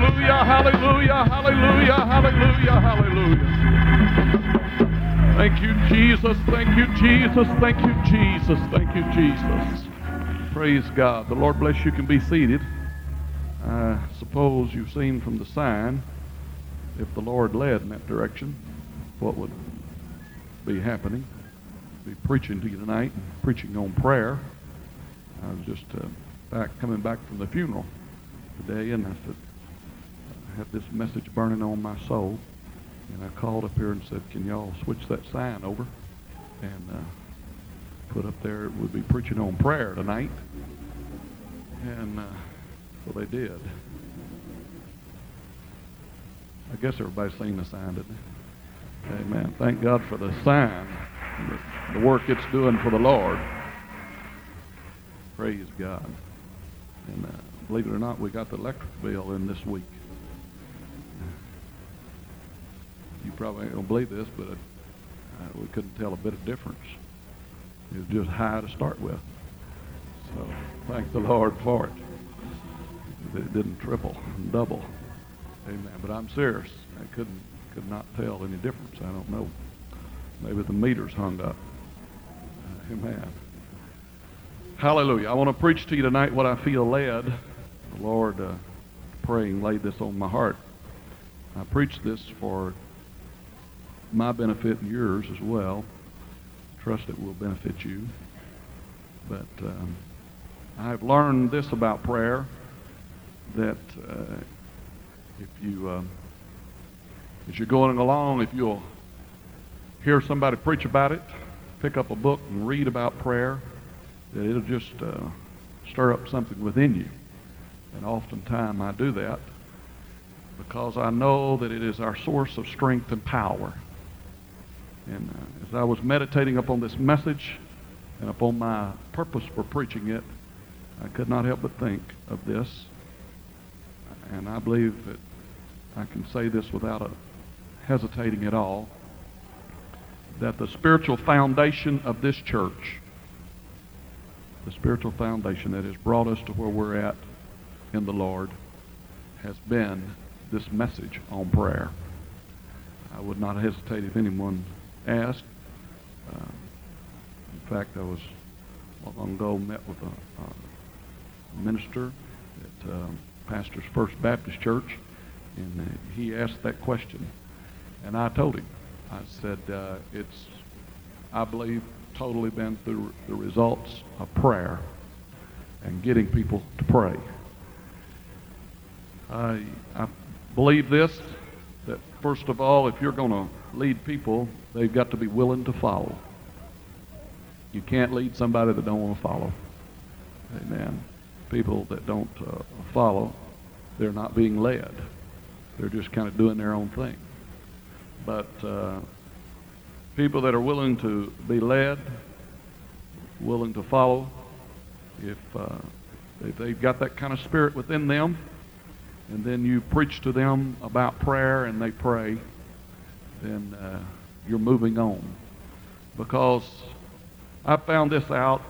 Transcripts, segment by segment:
Hallelujah, hallelujah, hallelujah, hallelujah, hallelujah. Thank you, Jesus. Thank you, Jesus. Thank you, Jesus. Thank you, Jesus. Praise God. The Lord bless you. Can be seated. I suppose you've seen from the sign, if the Lord led in that direction, what would be happening. Be preaching to you tonight, preaching on prayer. I was just uh, back coming back from the funeral today, and I said I had this message burning on my soul, and I called up here and said, "Can y'all switch that sign over?" And uh, put up there, it would be preaching on prayer tonight, and uh, so they did. I guess everybody's seen the sign, didn't they? Amen. Thank God for the sign, the work it's doing for the Lord. Praise God. And uh, believe it or not, we got the electric bill in this week. You probably gonna believe this, but uh, we couldn't tell a bit of difference. It was just high to start with. So thank the Lord for it. It didn't triple and double. Amen. But I'm serious. I couldn't could not tell any difference. I don't know. Maybe the meters hung up. Amen. Hallelujah. I want to preach to you tonight what I feel led. The Lord, uh, praying, laid this on my heart. I preach this for my benefit and yours as well. Trust it will benefit you. But um, I've learned this about prayer that uh, if you, um, as you're going along, if you'll hear somebody preach about it, pick up a book and read about prayer, that it'll just uh, stir up something within you. And oftentimes I do that because I know that it is our source of strength and power. And uh, as I was meditating upon this message and upon my purpose for preaching it, I could not help but think of this. And I believe that I can say this without a hesitating at all, that the spiritual foundation of this church, the spiritual foundation that has brought us to where we're at in the Lord, has been this message on prayer. I would not hesitate if anyone asked. Uh, in fact, I was long ago met with a, a minister at uh, Pastor's First Baptist Church, and uh, he asked that question, and I told him. I said uh, it's, I believe, totally been through the results of prayer and getting people to pray. I, I believe this that first of all, if you're going to lead people, they've got to be willing to follow. You can't lead somebody that don't want to follow. Amen. People that don't uh, follow, they're not being led. They're just kind of doing their own thing. But uh, people that are willing to be led, willing to follow, if, uh, if they've got that kind of spirit within them, and then you preach to them about prayer and they pray, then uh, you're moving on. Because I found this out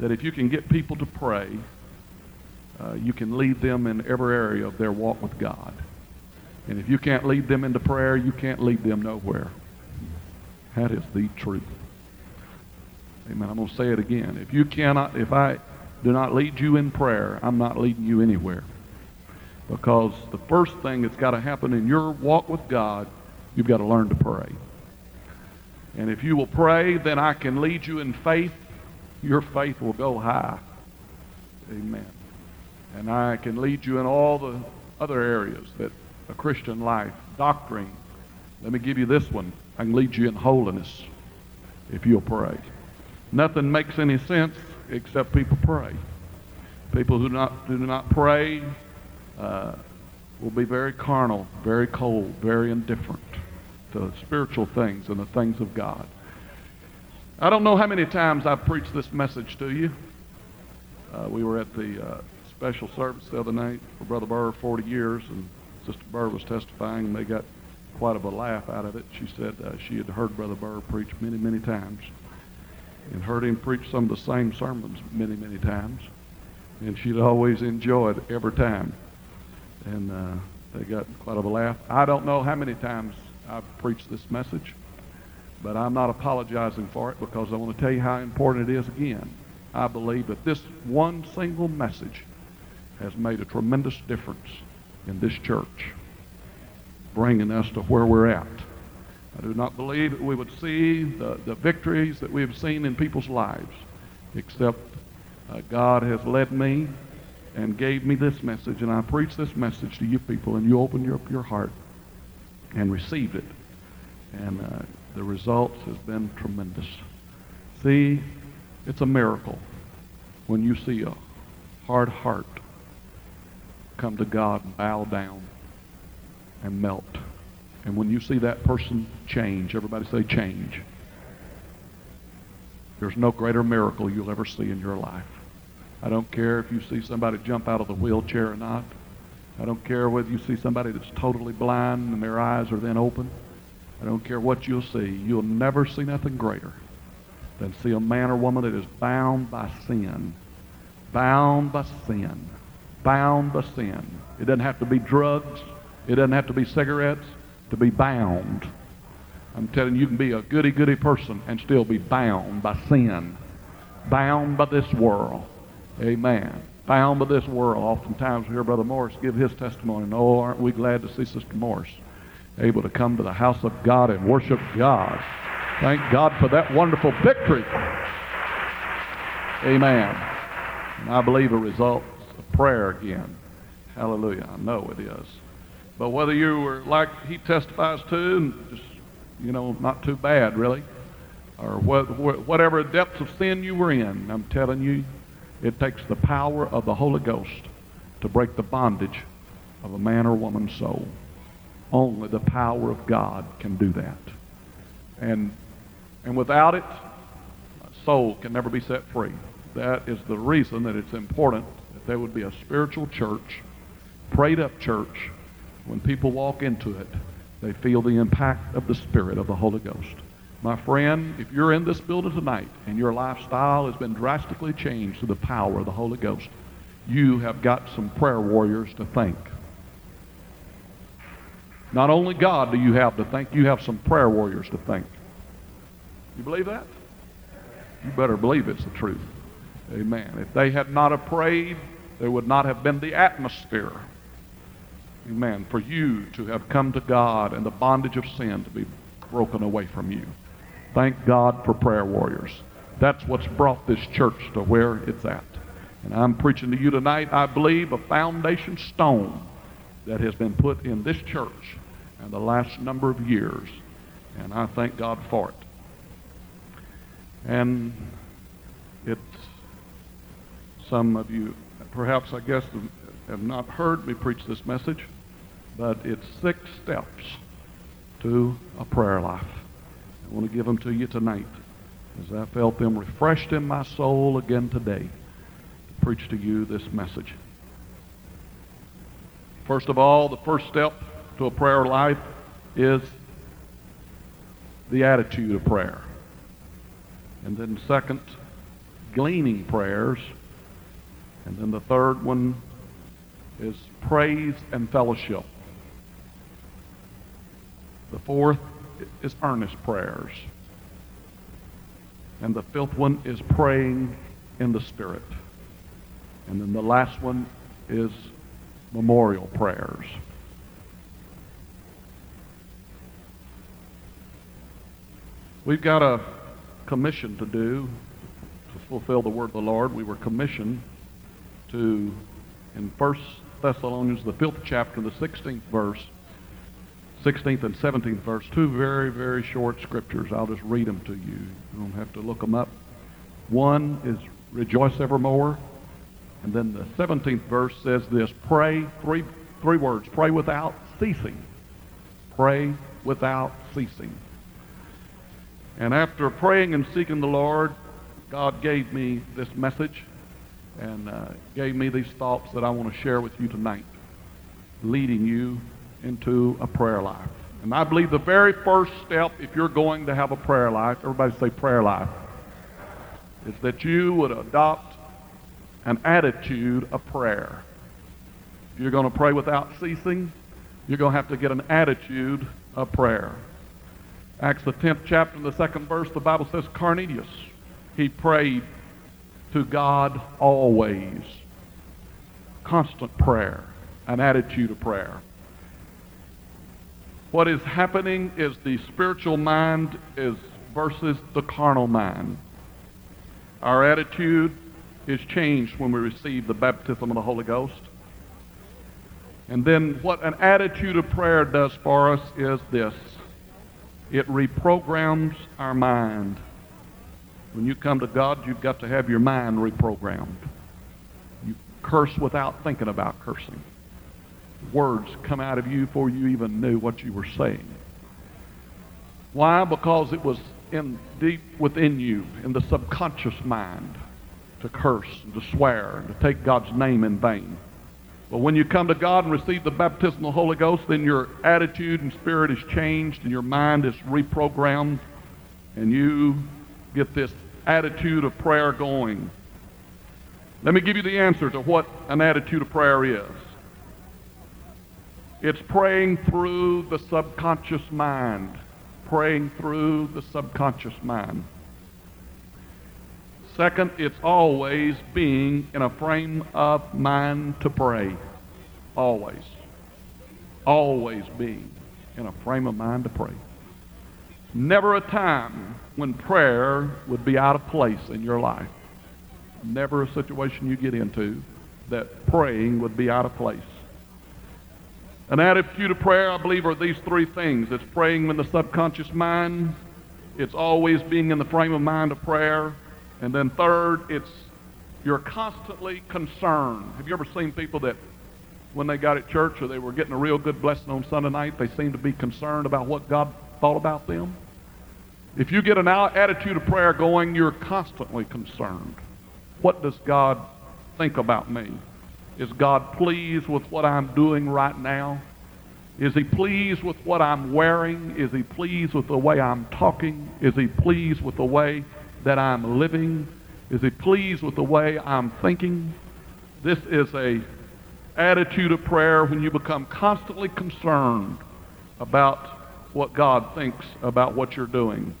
that if you can get people to pray, uh, you can lead them in every area of their walk with God. And if you can't lead them into prayer, you can't lead them nowhere. That is the truth. Amen. I'm going to say it again. If you cannot, if I do not lead you in prayer, I'm not leading you anywhere. Because the first thing that's got to happen in your walk with God, you've got to learn to pray. And if you will pray, then I can lead you in faith. Your faith will go high. Amen. And I can lead you in all the other areas that a Christian life, doctrine. Let me give you this one. I can lead you in holiness if you'll pray. Nothing makes any sense except people pray. People who, do not, do not pray uh, will be very carnal, very cold, very indifferent to spiritual things and the things of God. I don't know how many times I've preached this message to you. Uh, we were at the uh, special service the other night for Brother Burr 40 years, and Sister Burr was testifying, and they got quite of a laugh out of it. She said uh, she had heard Brother Burr preach many, many times and heard him preach some of the same sermons many, many times. And she'd always enjoyed every time. And uh, They got quite of a laugh. I don't know how many times I've preached this message, but I'm not apologizing for it because I want to tell you how important it is again. I believe that this one single message has made a tremendous difference in this church, bringing us to where we're at. I do not believe that we would see the, the victories that we have seen in people's lives, except uh, God has led me and gave me this message, and I preach this message to you people, and you open your, your heart and received it. And uh, the results has been tremendous. See, it's a miracle when you see a hard heart come to God and bow down and melt. And when you see that person change, everybody say change. There's no greater miracle you'll ever see in your life. I don't care if you see somebody jump out of the wheelchair or not. I don't care whether you see somebody that's totally blind and their eyes are then open. I don't care what you'll see. You'll never see nothing greater than see a man or woman that is bound by sin. Bound by sin. Bound by sin. It doesn't have to be drugs. It doesn't have to be cigarettes to be bound. I'm telling you, you can be a goody goody person and still be bound by sin, bound by this world. Amen. Bound by this world. Oftentimes we hear Brother Morris give his testimony, and oh, aren't we glad to see Sister Morris able to come to the house of God and worship God. Thank God for that wonderful victory. Amen. And I believe a result of prayer again. Hallelujah. I know it is. But whether you were like he testifies to, just, you know, not too bad, really, or wh- whatever depths of sin you were in, I'm telling you, it takes the power of the Holy Ghost to break the bondage of a man or woman's soul. Only the power of God can do that. And, and without it, a soul can never be set free. That is the reason that it's important that there would be a spiritual church, prayed up church, when people walk into it, they feel the impact of the Spirit of the Holy Ghost. My friend, if you're in this building tonight and your lifestyle has been drastically changed through the power of the Holy Ghost, you have got some prayer warriors to thank. Not only God do you have to thank, you have some prayer warriors to thank. You believe that? You better believe it's the truth. Amen. If they had not have prayed, there would not have been the atmosphere Amen. For you to have come to God and the bondage of sin to be broken away from you. Thank God for prayer warriors. That's what's brought this church to where it's at. And I'm preaching to you tonight, I believe, a foundation stone that has been put in this church in the last number of years. And I thank God for it. And it's, some of you, perhaps I guess, have not heard me preach this message but it's six steps to a prayer life. I want to give them to you tonight as I felt them refreshed in my soul again today to preach to you this message. First of all, the first step to a prayer life is the attitude of prayer. And then second, gleaning prayers. And then the third one is praise and fellowship. The fourth is earnest prayers. And the fifth one is praying in the Spirit. And then the last one is memorial prayers. We've got a commission to do to fulfill the word of the Lord. We were commissioned to, in 1 Thessalonians, the fifth chapter, the 16th verse, 16th and 17th verse, two very, very short scriptures. I'll just read them to you. You don't have to look them up. One is rejoice evermore. And then the 17th verse says this, pray, three, three words, pray without ceasing. Pray without ceasing. And after praying and seeking the Lord, God gave me this message and uh, gave me these thoughts that I want to share with you tonight, leading you into a prayer life. And I believe the very first step, if you're going to have a prayer life, everybody say prayer life, is that you would adopt an attitude of prayer. If you're going to pray without ceasing, You're going to have to get an attitude of prayer. Acts the 10th chapter, and the second verse, the Bible says Cornelius, he prayed to God always. Constant prayer, an attitude of prayer. What is happening is the spiritual mind is versus the carnal mind. Our attitude is changed when we receive the baptism of the Holy Ghost. And then what an attitude of prayer does for us is this. It reprograms our mind. When you come to God, you've got to have your mind reprogrammed. You curse without thinking about cursing. Words come out of you before you even knew what you were saying. Why? Because it was in deep within you, in the subconscious mind, to curse and to swear and to take God's name in vain. But when you come to God and receive the baptism of the Holy Ghost, then your attitude and spirit is changed and your mind is reprogrammed and you get this attitude of prayer going. Let me give you the answer to what an attitude of prayer is. It's praying through the subconscious mind. Praying through the subconscious mind. Second, it's always being in a frame of mind to pray. Always. Always being in a frame of mind to pray. Never a time when prayer would be out of place in your life. Never a situation you get into that praying would be out of place. An attitude of prayer, I believe, are these three things. It's praying in the subconscious mind. It's always being in the frame of mind of prayer. And then third, it's you're constantly concerned. Have you ever seen people that when they got at church or they were getting a real good blessing on Sunday night, they seemed to be concerned about what God thought about them? If you get an attitude of prayer going, you're constantly concerned. What does God think about me? Is God pleased with what I'm doing right now? Is he pleased with what I'm wearing? Is he pleased with the way I'm talking? Is he pleased with the way that I'm living? Is he pleased with the way I'm thinking? This is a attitude of prayer when you become constantly concerned about what God thinks about what you're doing.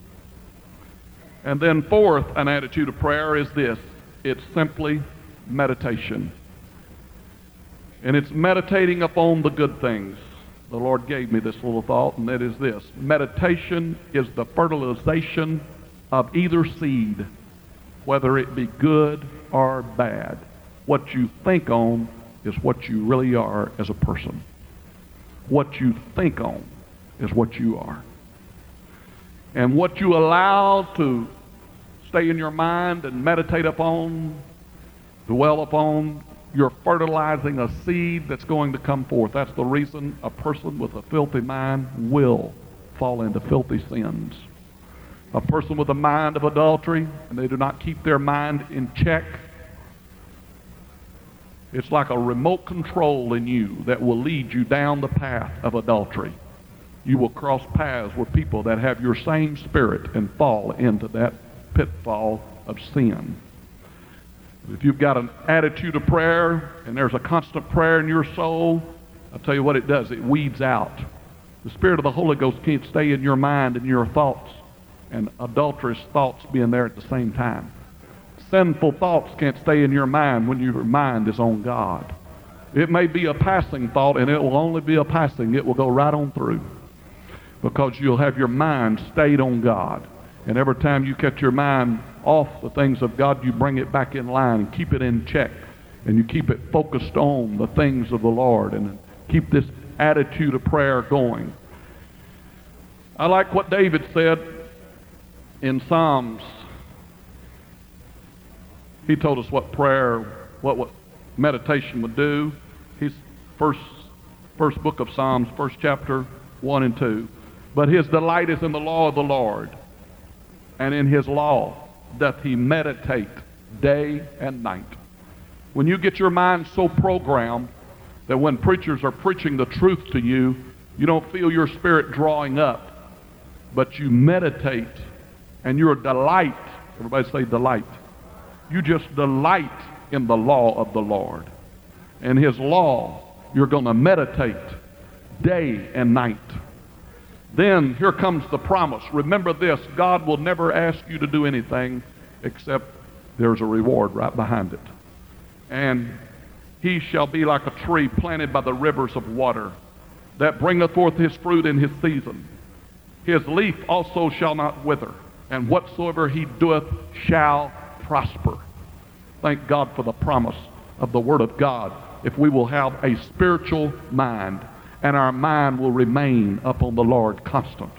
And then fourth, an attitude of prayer is this. It's simply meditation. And it's meditating upon the good things. The Lord gave me this little thought, and that is this. Meditation is the fertilization of either seed, whether it be good or bad. What you think on is what you really are as a person. What you think on is what you are. And what you allow to stay in your mind and meditate upon, dwell upon, you're fertilizing a seed that's going to come forth. That's the reason a person with a filthy mind will fall into filthy sins. A person with a mind of adultery, and they do not keep their mind in check, it's like a remote control in you that will lead you down the path of adultery. You will cross paths with people that have your same spirit and fall into that pitfall of sin. If you've got an attitude of prayer and there's a constant prayer in your soul, I'll tell you what it does. It weeds out. The Spirit of the Holy Ghost can't stay in your mind and your thoughts and adulterous thoughts being there at the same time sinful thoughts can't stay in your mind when your mind is on God. It may be a passing thought, and it will only be a passing. It will go right on through because you'll have your mind stayed on God. And every time you catch your mind off the things of God, you bring it back in line and keep it in check. And you keep it focused on the things of the Lord and keep this attitude of prayer going. I like what David said in Psalms he told us what prayer, what, what meditation would do. His first, first book of Psalms, first chapter, 1 and 2. But his delight is in the law of the Lord, and in his law doth he meditate day and night. When you get your mind so programmed that when preachers are preaching the truth to you, you don't feel your spirit drawing up, but you meditate and you're a delight, everybody say delight, you just delight in the law of the Lord. And his law, you're going to meditate day and night. Then here comes the promise. Remember this God will never ask you to do anything except there's a reward right behind it. And he shall be like a tree planted by the rivers of water that bringeth forth his fruit in his season. His leaf also shall not wither, and whatsoever he doeth shall prosper. Thank God for the promise of the Word of God. If we will have a spiritual mind, and our mind will remain upon the Lord constant.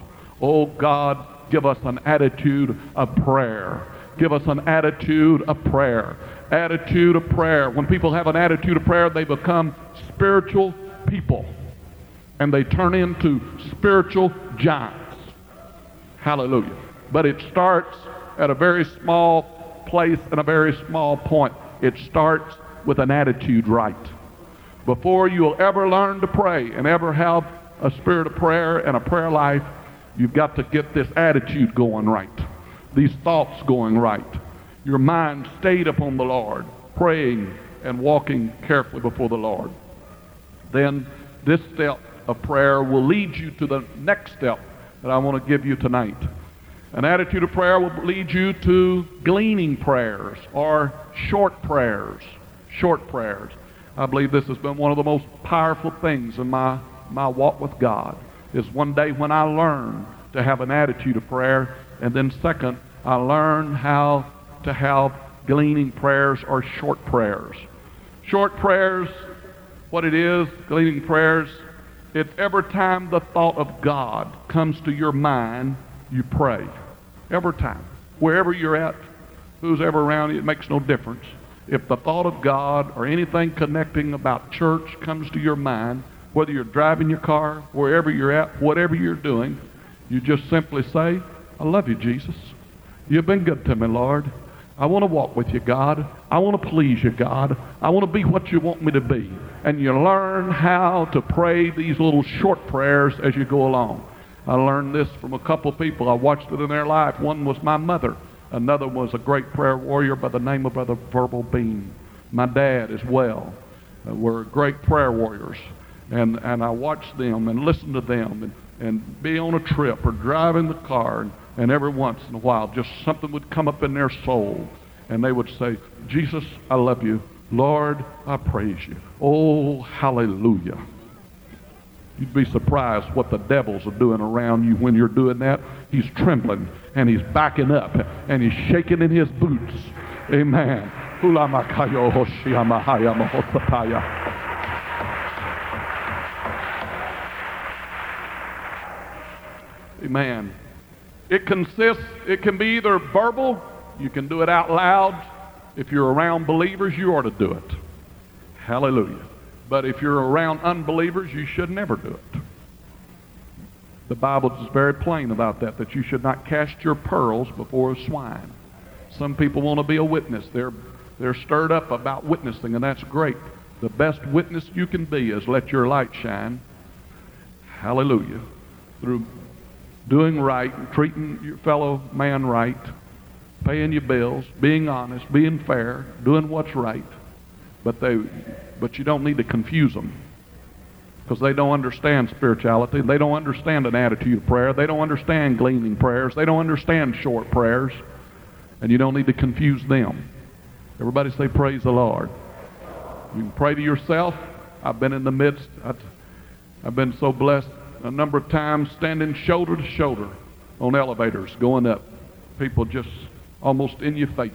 Oh God, give us an attitude of prayer. Give us an attitude of prayer. Attitude of prayer. When people have an attitude of prayer, they become spiritual people. And they turn into spiritual giants. Hallelujah. But it starts at a very small place and a very small point. It starts with an attitude right. Before you'll ever learn to pray and ever have a spirit of prayer and a prayer life, you've got to get this attitude going right, these thoughts going right, your mind stayed upon the Lord, praying and walking carefully before the Lord. Then this step of prayer will lead you to the next step that I want to give you tonight. An attitude of prayer will lead you to gleaning prayers or short prayers. Short prayers. I believe this has been one of the most powerful things in my, my walk with God. Is one day when I learned to have an attitude of prayer, and then second, I learned how to have gleaning prayers or short prayers. Short prayers, what it is, gleaning prayers, it's every time the thought of God comes to your mind, you pray. Every time. Wherever you're at, who's ever around you, it makes no difference. If the thought of God or anything connecting about church comes to your mind, whether you're driving your car, wherever you're at, whatever you're doing, you just simply say, I love you, Jesus. You've been good to me, Lord. I want to walk with you, God. I want to please you, God. I want to be what you want me to be. And you learn how to pray these little short prayers as you go along. I learned this from a couple of people. I watched it in their life. One was my mother. Another was a great prayer warrior by the name of Brother Verbal Bean. My dad as well uh, were great prayer warriors. And, and I watched them and listened to them and, and be on a trip or drive in the car. And, and every once in a while, just something would come up in their soul. And they would say, Jesus, I love you. Lord, I praise you. Oh, hallelujah. You'd be surprised what the devils are doing around you when you're doing that. He's trembling and he's backing up and he's shaking in his boots. Amen. Amen. It consists, it can be either verbal, you can do it out loud. If you're around believers, you ought to do it. Hallelujah. But if you're around unbelievers, you should never do it. The Bible is very plain about that, that you should not cast your pearls before a swine. Some people want to be a witness. They're, they're stirred up about witnessing, and that's great. The best witness you can be is let your light shine. Hallelujah. Through doing right, and treating your fellow man right, paying your bills, being honest, being fair, doing what's right. But they but you don't need to confuse them because they don't understand spirituality. They don't understand an attitude of prayer. They don't understand gleaning prayers. They don't understand short prayers. And you don't need to confuse them. Everybody say, Praise the Lord. You can pray to yourself. I've been in the midst, I've been so blessed a number of times standing shoulder to shoulder on elevators going up. People just almost in your face,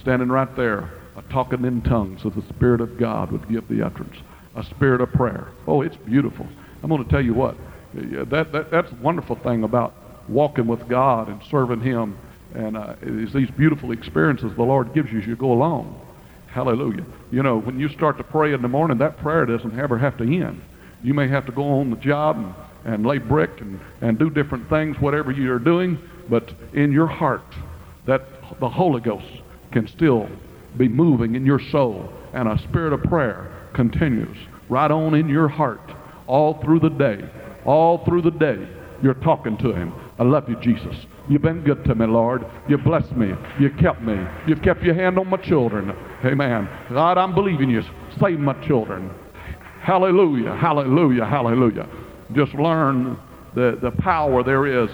standing right there a talking in tongues of the Spirit of God would give the utterance, a spirit of prayer. Oh, it's beautiful. I'm going to tell you what, that, that, that's a wonderful thing about walking with God and serving Him. And uh, these beautiful experiences the Lord gives you as you go along. Hallelujah. You know, when you start to pray in the morning, that prayer doesn't ever have to end. You may have to go on the job and, and lay brick and, and do different things, whatever you're doing, but in your heart, that the Holy Ghost can still be moving in your soul, and a spirit of prayer continues right on in your heart all through the day. All through the day, you're talking to him. I love you, Jesus. You've been good to me, Lord. You blessed me. You kept me. You've kept your hand on my children. Amen. God, I'm believing you. Save my children. Hallelujah. Hallelujah. Hallelujah. just learn the, the power there is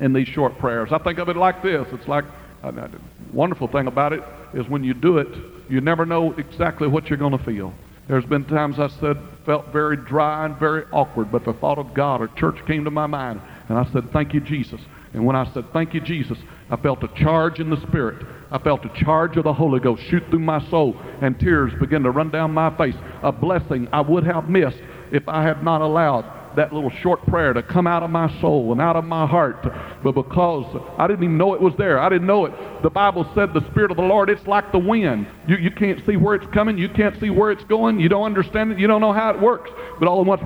in these short prayers. I think of it like this. It's like, a wonderful thing about it is when you do it, you never know exactly what you're going to feel. There's been times I said, felt very dry and very awkward, but the thought of God or church came to my mind, and I said, thank you, Jesus. And when I said, thank you, Jesus, I felt a charge in the Spirit. I felt a charge of the Holy Ghost shoot through my soul, and tears began to run down my face. A blessing I would have missed if I had not allowed that little short prayer to come out of my soul and out of my heart. But because I didn't even know it was there, I didn't know it. The Bible said the Spirit of the Lord, it's like the wind. You, you can't see where it's coming, you can't see where it's going, you don't understand it, you don't know how it works. But all at once,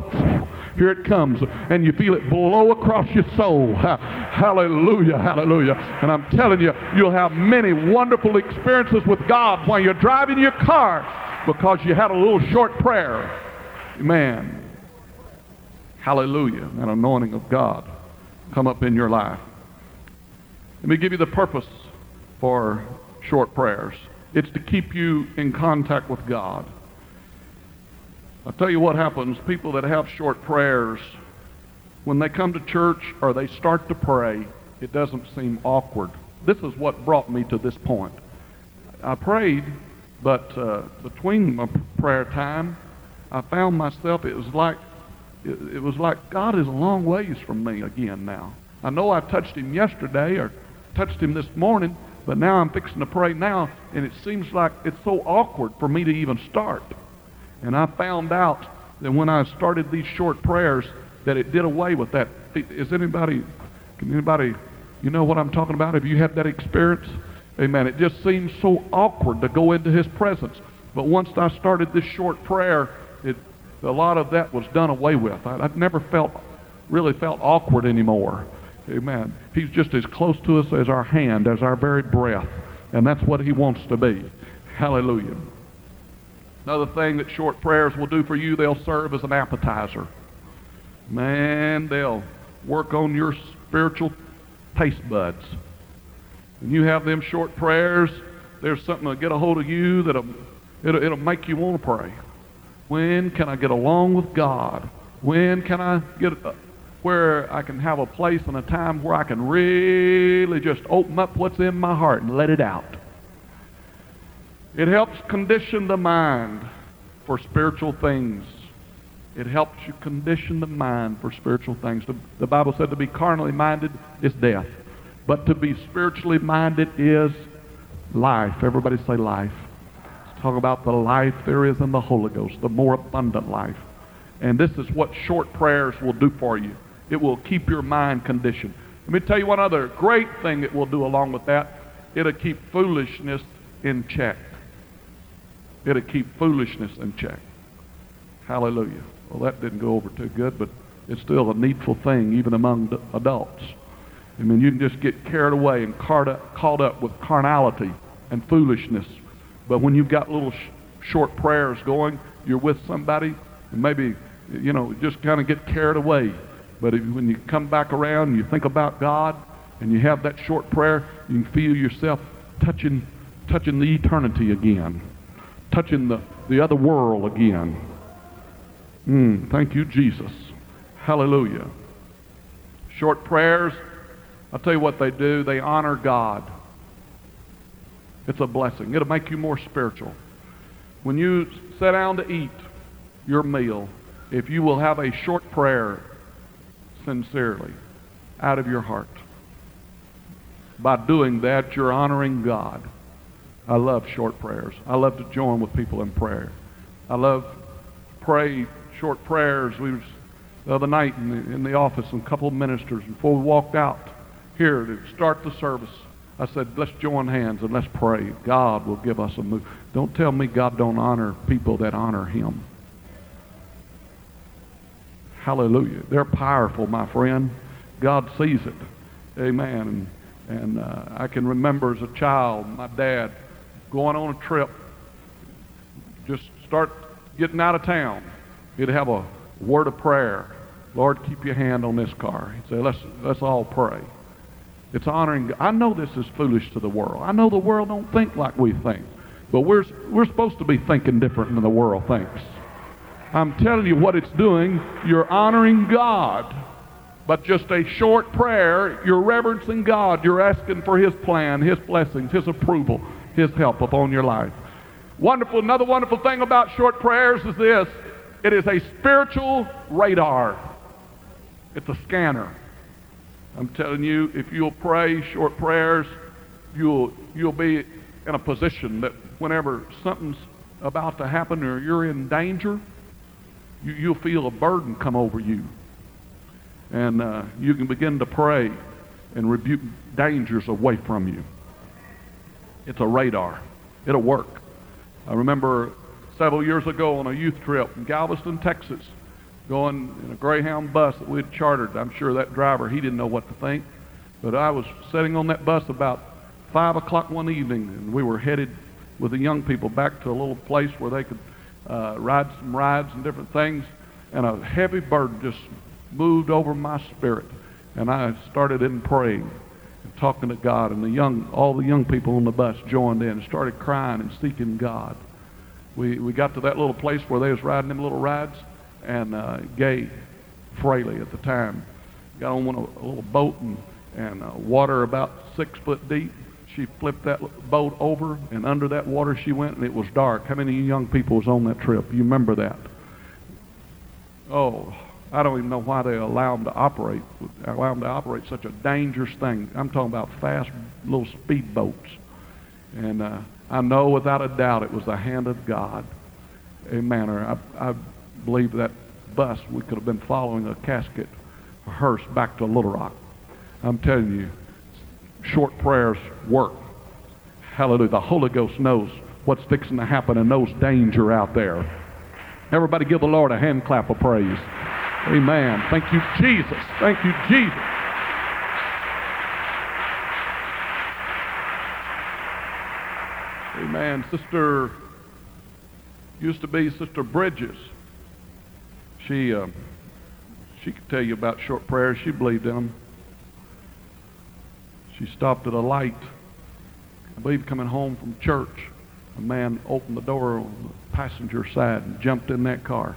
here it comes, and you feel it blow across your soul. Hallelujah, hallelujah. And I'm telling you, you'll have many wonderful experiences with God while you're driving your car because you had a little short prayer. Man, hallelujah, an anointing of God come up in your life. Let me give you the purpose for short prayers. It's to keep you in contact with God. I'll tell you what happens. People that have short prayers, when they come to church or they start to pray, it doesn't seem awkward. This is what brought me to this point. I prayed, but uh, between my prayer time, I found myself, it was like it, it was like God is a long ways from me again now. I know I touched him yesterday or touched him this morning, but now I'm fixing to pray now, and it seems like it's so awkward for me to even start. And I found out that when I started these short prayers, that it did away with that. Is anybody, can anybody, you know what I'm talking about? Have you had that experience? Amen. It just seems so awkward to go into his presence. But once I started this short prayer, a lot of that was done away with. I, I've never felt, really felt awkward anymore. Amen. He's just as close to us as our hand, as our very breath. And that's what he wants to be. Hallelujah. Another thing that short prayers will do for you, they'll serve as an appetizer. Man, they'll work on your spiritual taste buds. When you have them short prayers, there's something to get a hold of you that'll it'll, it'll make you want to pray. When can I get along with God? When can I get uh, where I can have a place and a time where I can really just open up what's in my heart and let it out? It helps condition the mind for spiritual things. It helps you condition the mind for spiritual things. The, the Bible said to be carnally minded is death, but to be spiritually minded is life. Everybody say life. Talk about the life there is in the Holy Ghost, the more abundant life. And this is what short prayers will do for you. It will keep your mind conditioned. Let me tell you one other great thing it will do along with that. It'll keep foolishness in check. It'll keep foolishness in check. Hallelujah. Well, that didn't go over too good, but it's still a needful thing, even among adults. I mean, you can just get carried away and caught up, caught up with carnality and foolishness. But when you've got little sh- short prayers going, you're with somebody, and maybe, you know, just kind of get carried away. But if, when you come back around and you think about God and you have that short prayer, you can feel yourself touching, touching the eternity again, touching the, the other world again. Mm, thank you, Jesus. Hallelujah. Short prayers, I'll tell you what they do. They honor God. It's a blessing. It'll make you more spiritual. When you sit down to eat your meal, if you will have a short prayer sincerely out of your heart, by doing that, you're honoring God. I love short prayers. I love to join with people in prayer. I love pray short prayers. We was the other night in the, in the office, and a couple of ministers before we walked out here to start the service. I said, let's join hands and let's pray. God will give us a move. Don't tell me God don't honor people that honor him. Hallelujah. They're powerful, my friend. God sees it. Amen. And, and uh, I can remember as a child, my dad going on a trip, just start getting out of town. He'd have a word of prayer. Lord, keep your hand on this car. He'd say, let's, let's all pray. It's honoring. I know this is foolish to the world. I know the world don't think like we think. But we're, we're supposed to be thinking different than the world thinks. I'm telling you what it's doing. You're honoring God. But just a short prayer, you're reverencing God. You're asking for His plan, His blessings, His approval, His help upon your life. Wonderful. Another wonderful thing about short prayers is this it is a spiritual radar, it's a scanner. I'm telling you, if you'll pray short prayers, you'll, you'll be in a position that whenever something's about to happen or you're in danger, you, you'll feel a burden come over you. And uh, you can begin to pray and rebuke dangers away from you. It's a radar. It'll work. I remember several years ago on a youth trip in Galveston, Texas, going in a Greyhound bus that we had chartered. I'm sure that driver, he didn't know what to think. But I was sitting on that bus about 5 o'clock one evening, and we were headed with the young people back to a little place where they could uh, ride some rides and different things. And a heavy burden just moved over my spirit. And I started in praying and talking to God. And the young, all the young people on the bus joined in and started crying and seeking God. We, we got to that little place where they was riding them little rides and uh, Gay Fraley at the time got on one, a, a little boat and, and uh, water about six foot deep. She flipped that boat over, and under that water she went, and it was dark. How many young people was on that trip? You remember that? Oh, I don't even know why they allow them to operate, allow them to operate such a dangerous thing. I'm talking about fast little speed boats. And uh, I know without a doubt it was the hand of God. Amen. Or I, I believe that bus, we could have been following a casket, a hearse back to Little Rock. I'm telling you, short prayers work. Hallelujah. The Holy Ghost knows what's fixing to happen and knows danger out there. Everybody give the Lord a hand clap of praise. Amen. Thank you, Jesus. Thank you, Jesus. Amen. Sister used to be Sister Bridges. She, uh, she could tell you about short prayers. She believed in them. She stopped at a light. I believe coming home from church, a man opened the door on the passenger side and jumped in that car.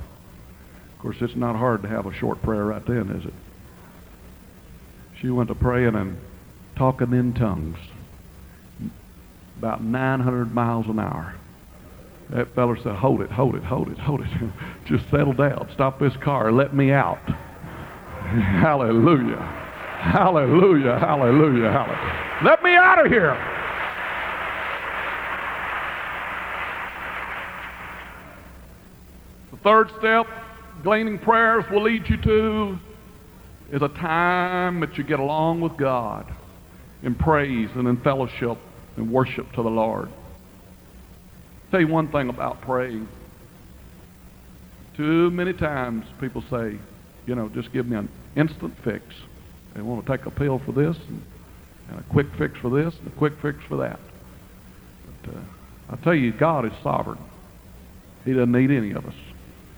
Of course, it's not hard to have a short prayer right then, is it? She went to praying and talking in tongues about 900 miles an hour. That feller said, hold it, hold it, hold it, hold it. Just settle down. Stop this car. Let me out. hallelujah. Hallelujah. Hallelujah. Hallelujah. Let me out of here. The third step, gleaning prayers will lead you to is a time that you get along with God in praise and in fellowship and worship to the Lord tell you one thing about praying. Too many times people say, you know, just give me an instant fix. They want to take a pill for this and, and a quick fix for this and a quick fix for that. But uh, I tell you, God is sovereign. He doesn't need any of us.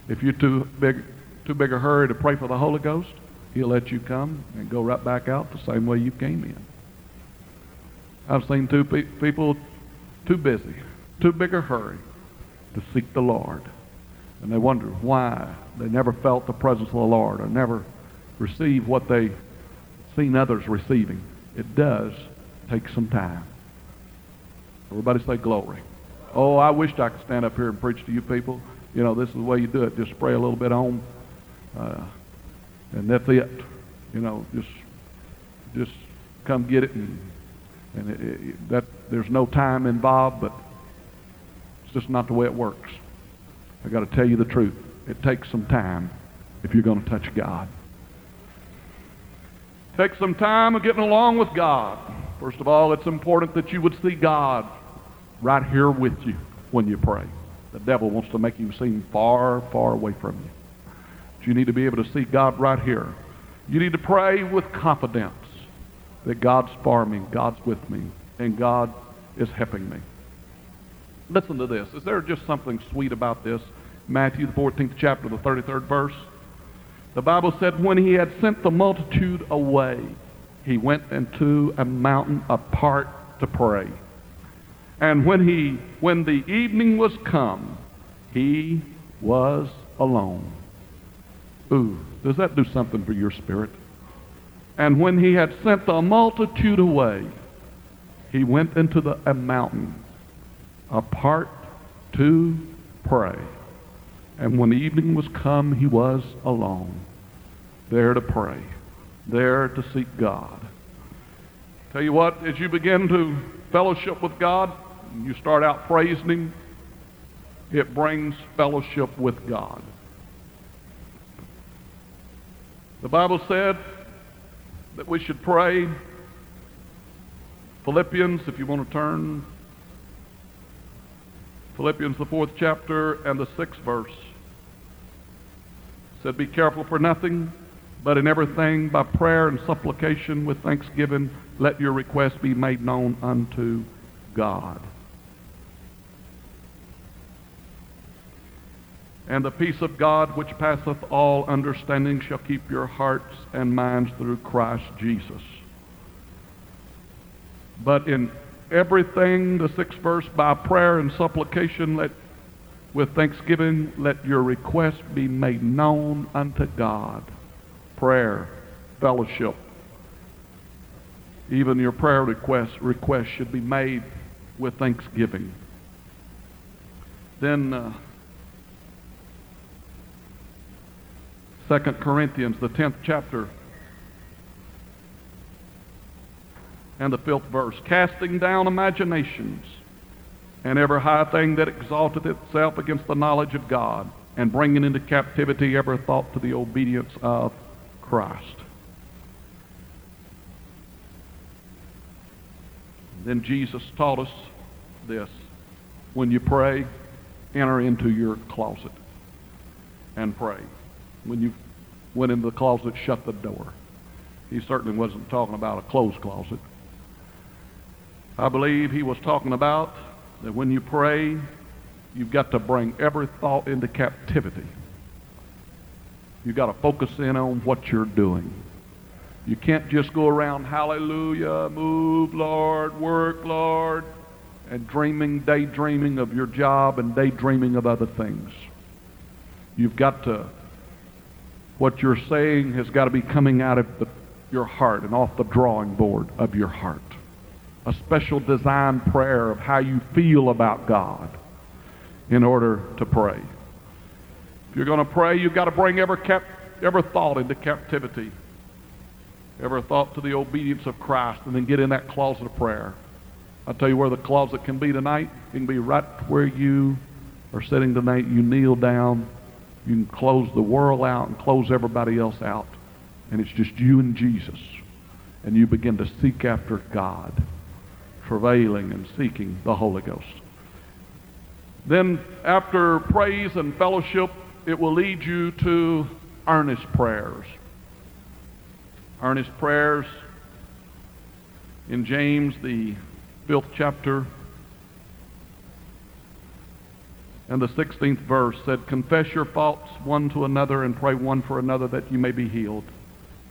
If you're too big, too big a hurry to pray for the Holy Ghost, He'll let you come and go right back out the same way you came in. I've seen two pe- people too busy too big a hurry to seek the Lord. And they wonder why they never felt the presence of the Lord or never received what they seen others receiving. It does take some time. Everybody say glory. Oh, I wished I could stand up here and preach to you people. You know, this is the way you do it. Just spray a little bit on, uh, and that's it. You know, just just come get it, and, and it, it, that there's no time involved, but just not the way it works. I got to tell you the truth. It takes some time if you're going to touch God. Take some time of getting along with God. First of all, it's important that you would see God right here with you when you pray. The devil wants to make you seem far, far away from you. But you need to be able to see God right here. You need to pray with confidence that God's for me, God's with me, and God is helping me. Listen to this. Is there just something sweet about this? Matthew, the 14th chapter, the 33rd verse. The Bible said, When he had sent the multitude away, he went into a mountain apart to pray. And when he when the evening was come, he was alone. Ooh, does that do something for your spirit? And when he had sent the multitude away, he went into the, a mountain apart to pray. And when evening was come, he was alone, there to pray, there to seek God. Tell you what, as you begin to fellowship with God, you start out praising Him, it brings fellowship with God. The Bible said that we should pray. Philippians, if you want to turn, Philippians, the fourth chapter and the sixth verse, said, Be careful for nothing, but in everything by prayer and supplication with thanksgiving, let your requests be made known unto God. And the peace of God, which passeth all understanding, shall keep your hearts and minds through Christ Jesus. But in everything, the sixth verse, by prayer and supplication, let with thanksgiving, let your request be made known unto God. Prayer, fellowship. Even your prayer request request should be made with thanksgiving. Then uh, 2 Corinthians, the 10th chapter, and the fifth verse. Casting down imaginations and every high thing that exalteth itself against the knowledge of God, and bringing into captivity every thought to the obedience of Christ. Then Jesus taught us this. When you pray, enter into your closet and pray. When you went into the closet, shut the door. He certainly wasn't talking about a closed closet. I believe he was talking about that when you pray, you've got to bring every thought into captivity. You've got to focus in on what you're doing. You can't just go around, hallelujah, move, Lord, work, Lord, and dreaming, daydreaming of your job and daydreaming of other things. You've got to what you're saying has got to be coming out of the, your heart and off the drawing board of your heart. A special design prayer of how you feel about God in order to pray. If you're going to pray, you've got to bring every, cap, every thought into captivity, every thought to the obedience of Christ, and then get in that closet of prayer. I'll tell you where the closet can be tonight. It can be right where you are sitting tonight. You kneel down you can close the world out and close everybody else out. And it's just you and Jesus. And you begin to seek after God, travailing and seeking the Holy Ghost. Then, after praise and fellowship, it will lead you to earnest prayers. Earnest prayers in James, the fifth chapter, and the 16th verse said, Confess your faults one to another and pray one for another that you may be healed.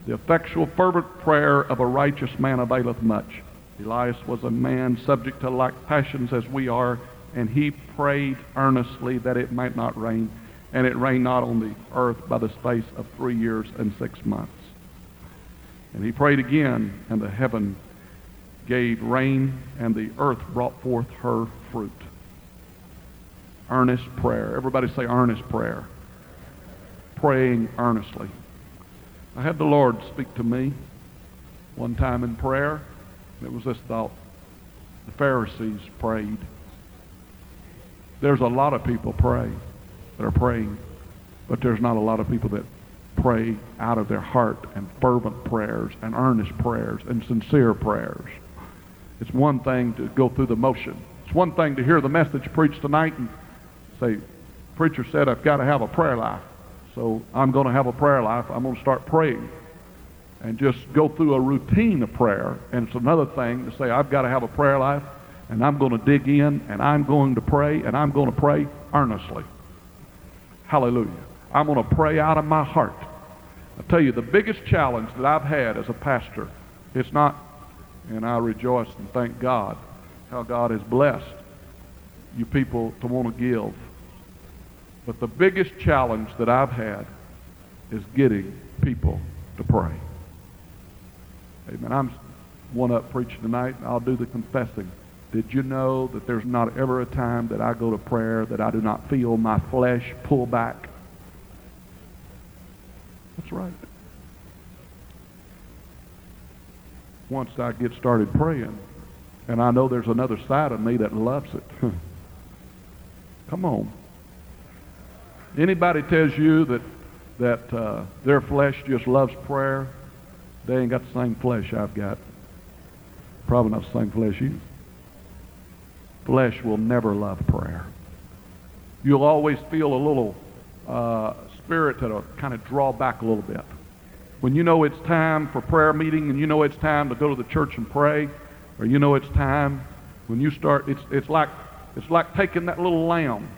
The effectual, fervent prayer of a righteous man availeth much. Elias was a man subject to like passions as we are, and he prayed earnestly that it might not rain. And it rained not on the earth by the space of three years and six months. And he prayed again, and the heaven gave rain, and the earth brought forth her fruit earnest prayer. Everybody say earnest prayer. Praying earnestly. I had the Lord speak to me one time in prayer. It was this thought. The Pharisees prayed. There's a lot of people pray that are praying, but there's not a lot of people that pray out of their heart and fervent prayers and earnest prayers and sincere prayers. It's one thing to go through the motion. It's one thing to hear the message preached tonight and say, preacher said I've got to have a prayer life. So I'm going to have a prayer life. I'm going to start praying. And just go through a routine of prayer. And it's another thing to say, I've got to have a prayer life, and I'm going to dig in, and I'm going to pray, and I'm going to pray earnestly. Hallelujah. I'm going to pray out of my heart. I tell you, the biggest challenge that I've had as a pastor, it's not, and I rejoice and thank God how God has blessed you people to want to give But the biggest challenge that I've had is getting people to pray. Amen. I'm one up preaching tonight, I'll do the confessing. Did you know that there's not ever a time that I go to prayer that I do not feel my flesh pull back? That's right. Once I get started praying, and I know there's another side of me that loves it. Come on. Anybody tells you that that uh, their flesh just loves prayer, they ain't got the same flesh I've got. Probably not the same flesh you. Flesh will never love prayer. You'll always feel a little uh, spirit that'll kind of draw back a little bit. When you know it's time for prayer meeting and you know it's time to go to the church and pray, or you know it's time when you start, it's, it's, like, it's like taking that little lamb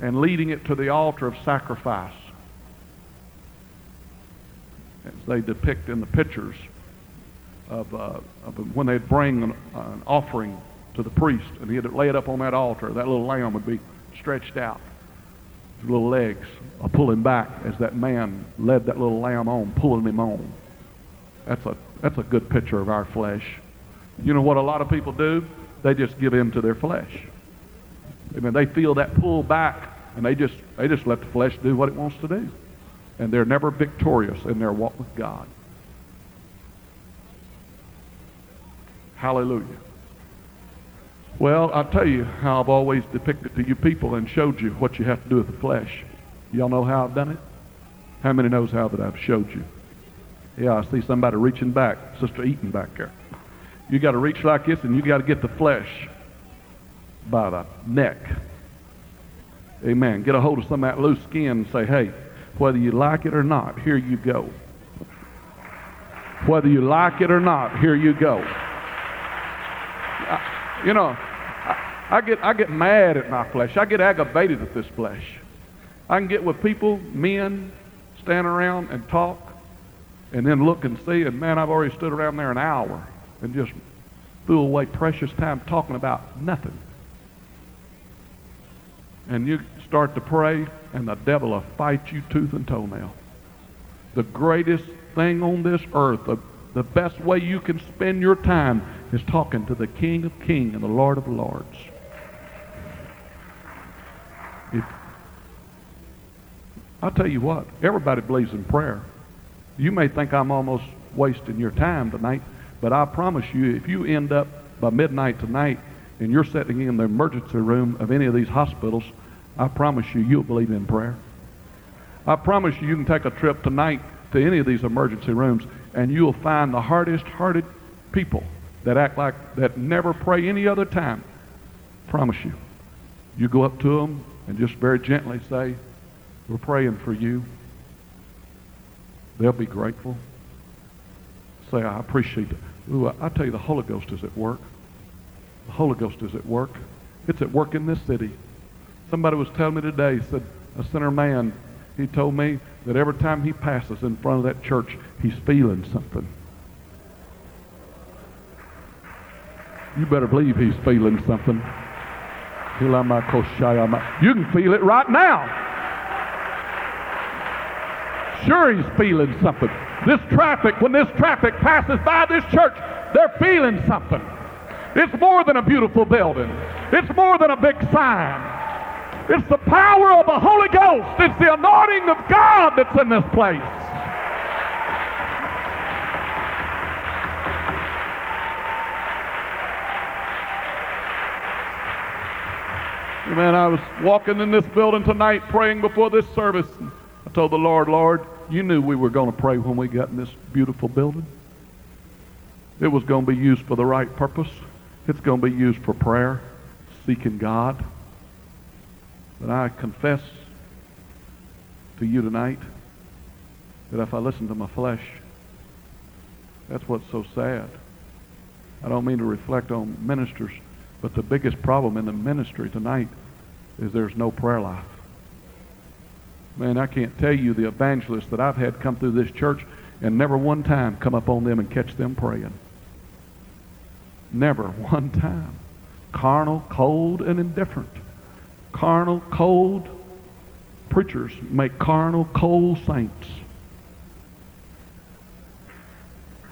and leading it to the altar of sacrifice. As they depict in the pictures of, uh, of when they'd bring an, uh, an offering to the priest and he'd lay it up on that altar, that little lamb would be stretched out. His little legs are pulling back as that man led that little lamb on, pulling him on. That's a, that's a good picture of our flesh. You know what a lot of people do? They just give in to their flesh. I mean, they feel that pull back, and they just they just let the flesh do what it wants to do, and they're never victorious in their walk with God. Hallelujah. Well, I'll tell you how I've always depicted to you people and showed you what you have to do with the flesh. Y'all know how I've done it? How many knows how that I've showed you? Yeah, I see somebody reaching back, Sister Eaton back there. You got to reach like this, and you got to get the flesh by the neck. Amen. Get a hold of some of that loose skin and say, hey, whether you like it or not, here you go. Whether you like it or not, here you go. I, you know, I, I, get, I get mad at my flesh. I get aggravated at this flesh. I can get with people, men, stand around and talk, and then look and see, and man, I've already stood around there an hour and just threw away precious time talking about nothing and you start to pray, and the devil will fight you tooth and toenail. The greatest thing on this earth, the, the best way you can spend your time is talking to the King of Kings and the Lord of Lords. If, I'll tell you what, everybody believes in prayer. You may think I'm almost wasting your time tonight, but I promise you, if you end up by midnight tonight and you're sitting in the emergency room of any of these hospitals, I promise you, you'll believe in prayer. I promise you, you can take a trip tonight to any of these emergency rooms and you'll find the hardest hearted people that act like that never pray any other time. I Promise you. You go up to them and just very gently say, We're praying for you. They'll be grateful. Say, I appreciate it. Ooh, I tell you, the Holy Ghost is at work. The Holy Ghost is at work. It's at work in this city. Somebody was telling me today, said a sinner man, he told me that every time he passes in front of that church, he's feeling something. You better believe he's feeling something. You can feel it right now. Sure, he's feeling something. This traffic, when this traffic passes by this church, they're feeling something. It's more than a beautiful building. It's more than a big sign. It's the power of the Holy Ghost. It's the anointing of God that's in this place. Man, I was walking in this building tonight praying before this service. I told the Lord, Lord, you knew we were going to pray when we got in this beautiful building. It was going to be used for the right purpose. It's going to be used for prayer, seeking God. But I confess to you tonight that if I listen to my flesh, that's what's so sad. I don't mean to reflect on ministers, but the biggest problem in the ministry tonight is there's no prayer life. Man, I can't tell you the evangelists that I've had come through this church and never one time come up on them and catch them praying. Never one time. Carnal, cold, and indifferent. Carnal, cold, preachers make carnal, cold saints.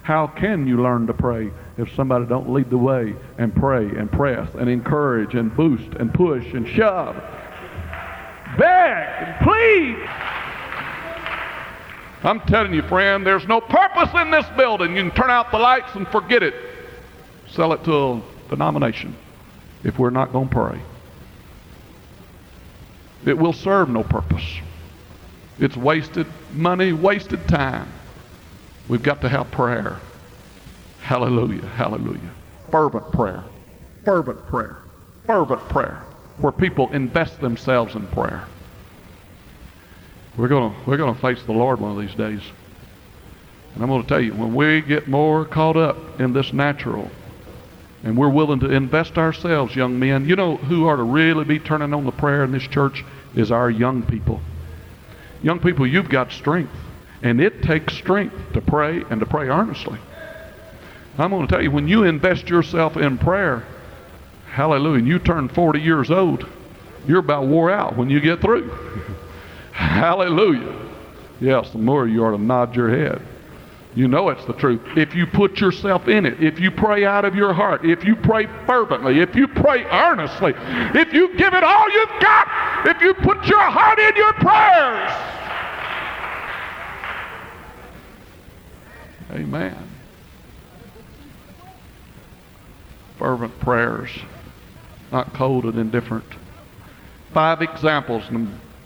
How can you learn to pray if somebody don't lead the way and pray and press and encourage and boost and push and shove? Beg and plead. I'm telling you, friend, there's no purpose in this building. You can turn out the lights and forget it. Sell it to a denomination if we're not going to pray. It will serve no purpose. It's wasted money, wasted time. We've got to have prayer. Hallelujah, hallelujah. Fervent prayer, fervent prayer, fervent prayer, where people invest themselves in prayer. We're going to we're to face the Lord one of these days. And I'm going to tell you, when we get more caught up in this natural, and we're willing to invest ourselves, young men, you know who are to really be turning on the prayer in this church is our young people. Young people, you've got strength. And it takes strength to pray and to pray earnestly. I'm going to tell you, when you invest yourself in prayer, hallelujah, and you turn 40 years old, you're about wore out when you get through. hallelujah. Yes, the more you ought to nod your head. You know it's the truth. If you put yourself in it, if you pray out of your heart, if you pray fervently, if you pray earnestly, if you give it all you've got, if you put your heart in your prayers. Amen. Fervent prayers, not cold and indifferent. Five examples.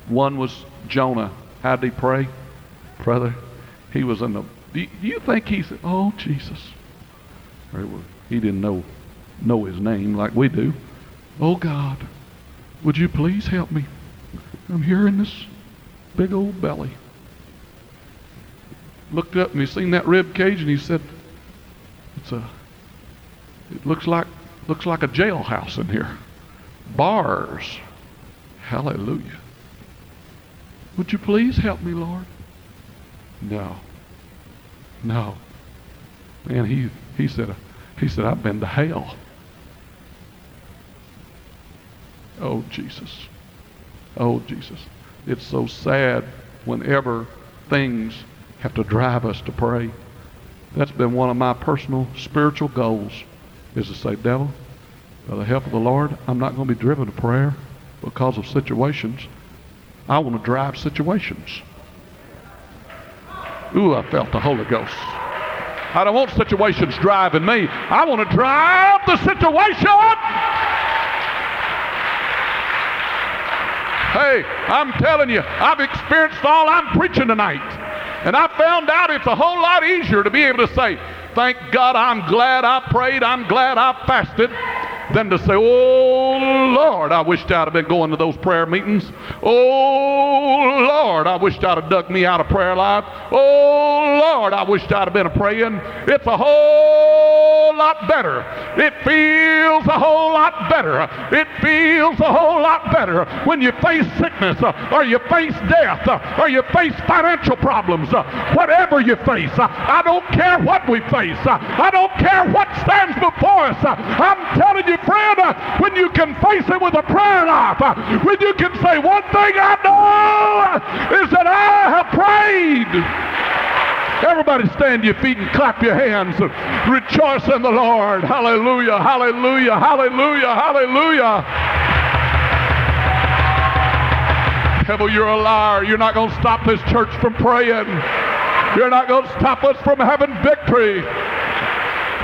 One was Jonah. How did he pray? Brother, he was in the do you think he said, "Oh Jesus"? he didn't know know his name like we do. Oh God, would you please help me? I'm here in this big old belly. Looked up and he seen that rib cage and he said, "It's a. It looks like looks like a jailhouse in here. Bars. Hallelujah. Would you please help me, Lord?" No. No. Man, he, he said, he said, I've been to hell. Oh, Jesus. Oh, Jesus. It's so sad whenever things have to drive us to pray. That's been one of my personal spiritual goals is to say, devil, by the help of the Lord, I'm not going to be driven to prayer because of situations. I want to drive situations. Ooh, I felt the Holy Ghost. I don't want situations driving me. I want to drive the situation. Hey, I'm telling you, I've experienced all I'm preaching tonight. And I found out it's a whole lot easier to be able to say, Thank God I'm glad I prayed, I'm glad I fasted, than to say, Oh Lord, I wished I'd have been going to those prayer meetings. Oh Lord, I wished I'd have dug me out of prayer life. Oh Lord, I wished I'd have been a praying. It's a whole lot better. It feels a whole lot better. It feels a whole lot better when you face sickness or you face death or you face financial problems. Whatever you face, I don't care what we face. I don't care what stands before us. I'm telling you, friend, when you can face it with a prayer life, uh, when you can say, one thing I know is that I have prayed. Everybody stand your feet and clap your hands. Rejoice in the Lord. Hallelujah, hallelujah, hallelujah, hallelujah. Devil, you're a liar. You're not going to stop this church from praying. You're not going to stop us from having victory.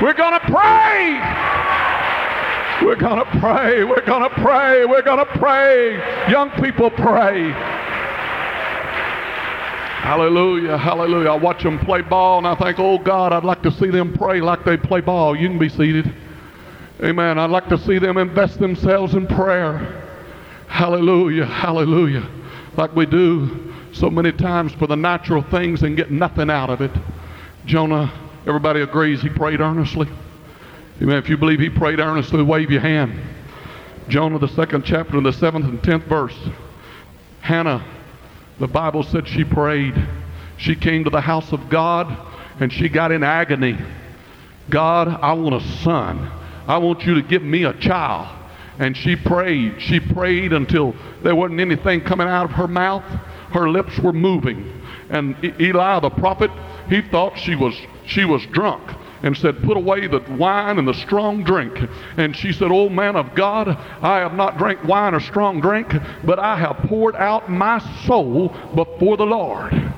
We're going to pray. We're going to pray. We're going to pray. We're going to pray. Young people pray. Hallelujah, hallelujah. I watch them play ball and I think, oh God, I'd like to see them pray like they play ball. You can be seated. Amen. I'd like to see them invest themselves in prayer. Hallelujah, hallelujah. Like we do so many times for the natural things and get nothing out of it. Jonah, everybody agrees he prayed earnestly. Amen. If you believe he prayed earnestly, wave your hand. Jonah, the second chapter, in the seventh and tenth verse. Hannah, the Bible said she prayed. She came to the house of God and she got in agony. God, I want a son. I want you to give me a child. And she prayed. She prayed until there wasn't anything coming out of her mouth. Her lips were moving. And Eli the prophet, he thought she was she was drunk and said, Put away the wine and the strong drink. And she said, Oh man of God, I have not drank wine or strong drink, but I have poured out my soul before the Lord.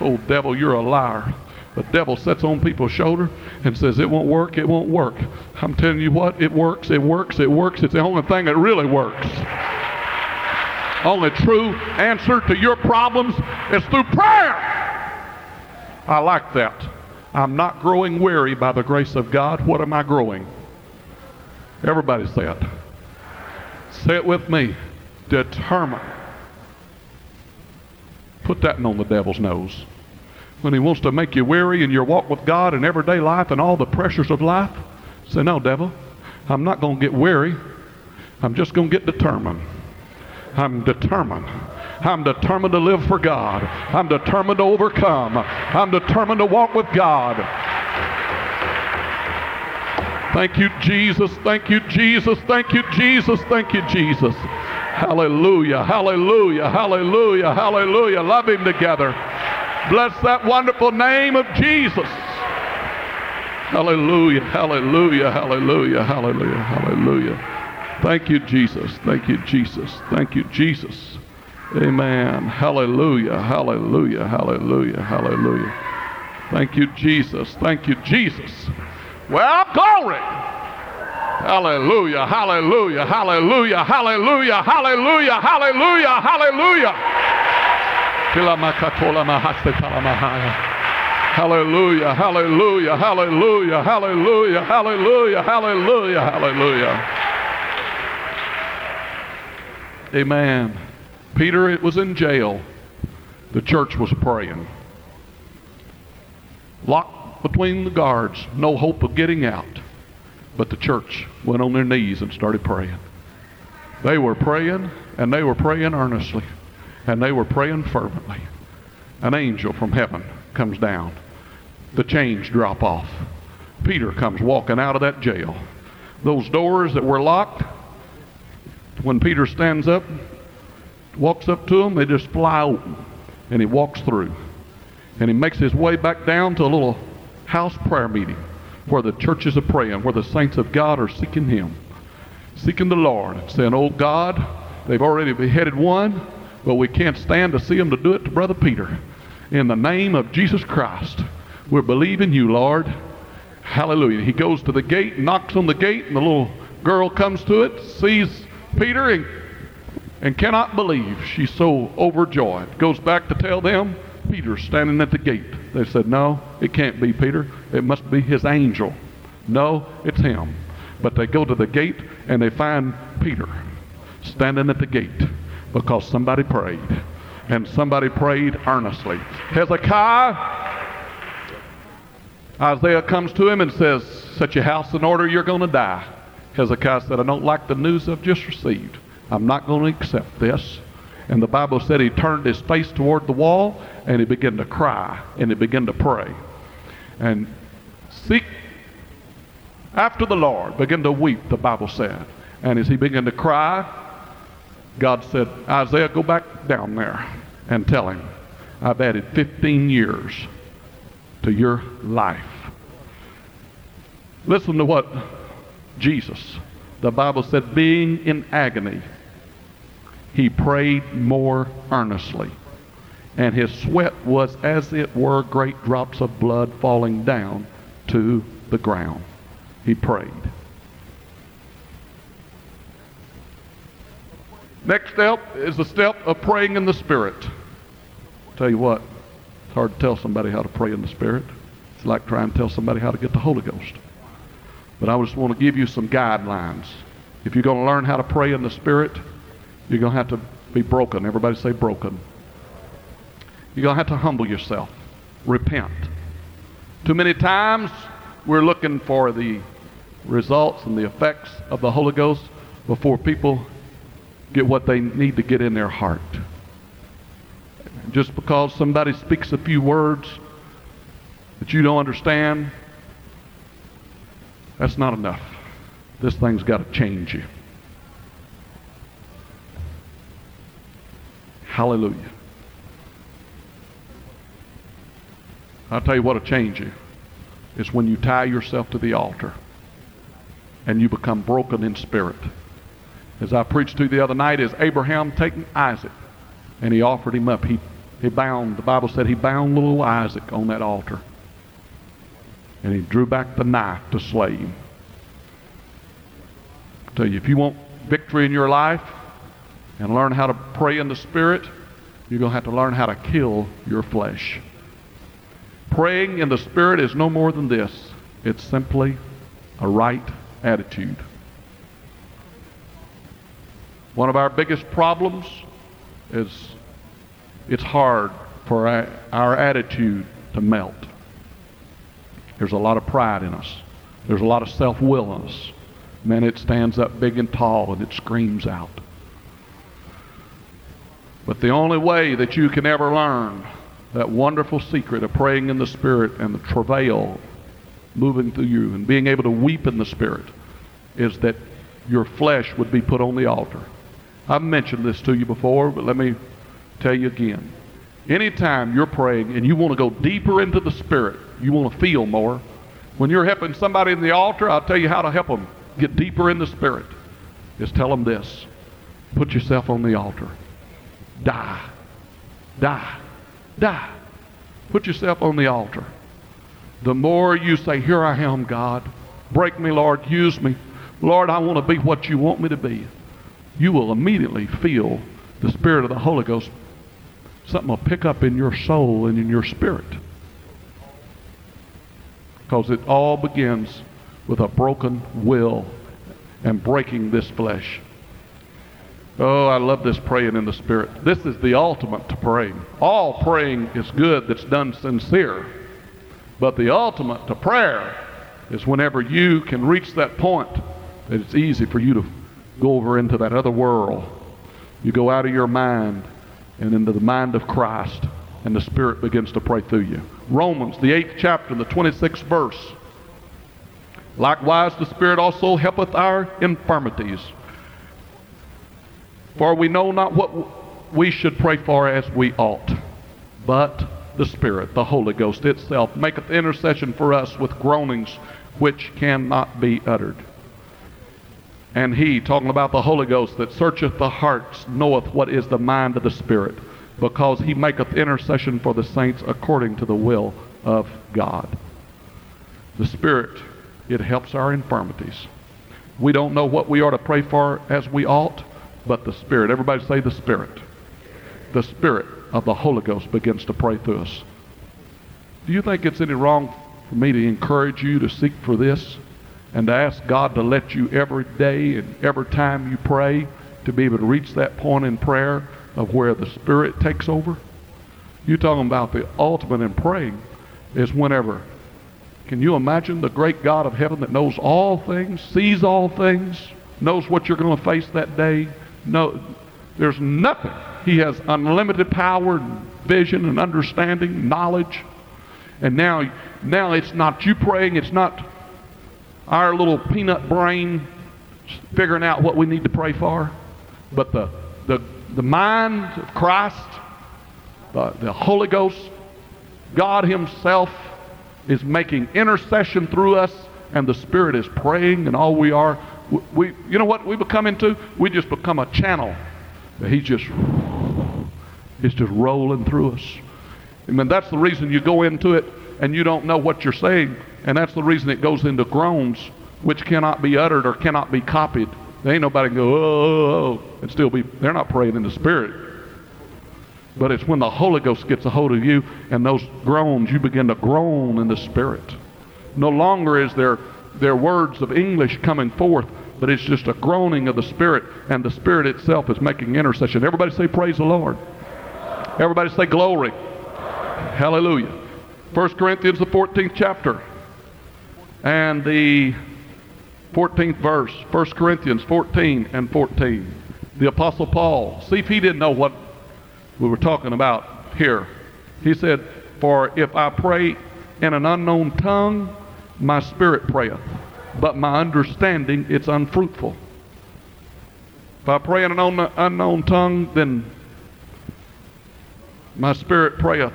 Oh, devil, you're a liar. The devil sits on people's shoulder and says, It won't work, it won't work. I'm telling you what, it works, it works, it works. It's the only thing that really works. Only true answer to your problems is through prayer. I like that. I'm not growing weary by the grace of God. What am I growing? Everybody say it. Say it with me. Determined. Put that on the devil's nose. When he wants to make you weary in your walk with God in everyday life and all the pressures of life, say, No, devil, I'm not going to get weary. I'm just going to get determined. I'm determined. I'm determined to live for God. I'm determined to overcome. I'm determined to walk with God. Thank you, Jesus. Thank you, Jesus. Thank you, Jesus. Thank you, Jesus. Hallelujah. Hallelujah. Hallelujah. Hallelujah. Love him together. Bless that wonderful name of Jesus. Hallelujah. Hallelujah. Hallelujah. Hallelujah. Hallelujah. Thank you, Jesus. Thank you, Jesus. Thank you, Jesus. Amen. Hallelujah. Hallelujah. Hallelujah. Hallelujah. Thank you, Jesus. Thank you, Jesus. Well, glory. Hallelujah. Hallelujah. Hallelujah. Hallelujah. Hallelujah. Hallelujah. Hallelujah. Hallelujah. Hallelujah. Hallelujah. Hallelujah. Hallelujah. Hallelujah. Hallelujah. Amen. Peter, it was in jail. The church was praying. Locked between the guards, no hope of getting out. But the church went on their knees and started praying. They were praying, and they were praying earnestly, and they were praying fervently. An angel from heaven comes down. The chains drop off. Peter comes walking out of that jail. Those doors that were locked, when Peter stands up, walks up to them, they just fly open. And he walks through. And he makes his way back down to a little house prayer meeting where the churches are praying, where the saints of God are seeking him, seeking the Lord, saying, Oh God, they've already beheaded one, but we can't stand to see them to do it to Brother Peter. In the name of Jesus Christ, we're believing you, Lord. Hallelujah. He goes to the gate, knocks on the gate, and the little girl comes to it, sees Peter and, and cannot believe. She's so overjoyed. Goes back to tell them Peter's standing at the gate. They said, No, it can't be Peter. It must be his angel. No, it's him. But they go to the gate and they find Peter standing at the gate because somebody prayed. And somebody prayed earnestly. Hezekiah, Isaiah comes to him and says, Set your house in order, you're going to die. Hezekiah said, I don't like the news I've just received. I'm not going to accept this. And the Bible said he turned his face toward the wall and he began to cry and he began to pray. And seek after the Lord, began to weep, the Bible said. And as he began to cry, God said, Isaiah, go back down there and tell him, I've added 15 years to your life. Listen to what Jesus, the Bible said, being in agony, he prayed more earnestly. And his sweat was as it were great drops of blood falling down to the ground. He prayed. Next step is the step of praying in the Spirit. Tell you what, it's hard to tell somebody how to pray in the Spirit. It's like trying to tell somebody how to get the Holy Ghost. But I just want to give you some guidelines. If you're going to learn how to pray in the Spirit, you're going to have to be broken. Everybody say broken. You're going to have to humble yourself. Repent. Too many times we're looking for the results and the effects of the Holy Ghost before people get what they need to get in their heart. Just because somebody speaks a few words that you don't understand That's not enough. This thing's got to change you. Hallelujah. I'll tell you what'll change you. Is when you tie yourself to the altar and you become broken in spirit. As I preached to you the other night, is Abraham taking Isaac and he offered him up. He, he bound, the Bible said he bound little Isaac on that altar. And he drew back the knife to slay him. I tell you, if you want victory in your life and learn how to pray in the Spirit, you're going to have to learn how to kill your flesh. Praying in the Spirit is no more than this. It's simply a right attitude. One of our biggest problems is it's hard for our, attitude to melt. There's a lot of pride in us. There's a lot of self-will in us. Man, it stands up big and tall and it screams out. But the only way that you can ever learn that wonderful secret of praying in the Spirit and the travail moving through you and being able to weep in the Spirit is that your flesh would be put on the altar. I've mentioned this to you before, but let me tell you again. Anytime you're praying and you want to go deeper into the Spirit, you want to feel more. When you're helping somebody in the altar, I'll tell you how to help them get deeper in the Spirit. Is tell them this. Put yourself on the altar. Die. Die. Die. Put yourself on the altar. The more you say, Here I am, God. Break me, Lord. Use me. Lord, I want to be what you want me to be. You will immediately feel the Spirit of the Holy Ghost. Something will pick up in your soul and in your spirit. Because it all begins with a broken will and breaking this flesh. Oh, I love this praying in the Spirit. This is the ultimate to praying. All praying is good that's done sincere. But the ultimate to prayer is whenever you can reach that point that it's easy for you to go over into that other world. You go out of your mind and into the mind of Christ, and the Spirit begins to pray through you. Romans, the 8th chapter, the 26th verse. Likewise, the Spirit also helpeth our infirmities. For we know not what we should pray for as we ought, but the Spirit, the Holy Ghost itself, maketh intercession for us with groanings which cannot be uttered. And he, talking about the Holy Ghost that searcheth the hearts, knoweth what is the mind of the Spirit, because he maketh intercession for the saints according to the will of God. The Spirit, it helps our infirmities. We don't know what we are to pray for as we ought, but the Spirit. Everybody say the Spirit. The Spirit of the Holy Ghost begins to pray through us. Do you think it's any wrong for me to encourage you to seek for this? and to ask God to let you every day and every time you pray to be able to reach that point in prayer of where the Spirit takes over? You're talking about the ultimate in praying is whenever. Can you imagine the great God of heaven that knows all things, sees all things, knows what you're going to face that day? No, there's nothing. He has unlimited power, vision, and understanding, knowledge. And now, now it's not you praying. It's not our little peanut brain figuring out what we need to pray for, but the, the, the mind of Christ, the, the Holy Ghost, God Himself is making intercession through us, and the Spirit is praying, and all we are, we, you know what we become into? We just become a channel. He's just, it's just rolling through us. I mean, that's the reason you go into it and you don't know what you're saying and that's the reason it goes into groans, which cannot be uttered or cannot be copied. There ain't nobody can go, oh, oh, oh, and still be, they're not praying in the Spirit. But it's when the Holy Ghost gets a hold of you and those groans, you begin to groan in the Spirit. No longer is there, there words of English coming forth, but it's just a groaning of the Spirit, and the Spirit itself is making intercession. Everybody say, Praise the Lord. Everybody say, Glory. Hallelujah. 1 Corinthians, the 14th chapter and the 14th verse, 1 Corinthians 14 and 14. The Apostle Paul, see if he didn't know what we were talking about here. He said, For if I pray in an unknown tongue, my spirit prayeth, but my understanding, it's unfruitful. If I pray in an unknown, tongue, then my spirit prayeth,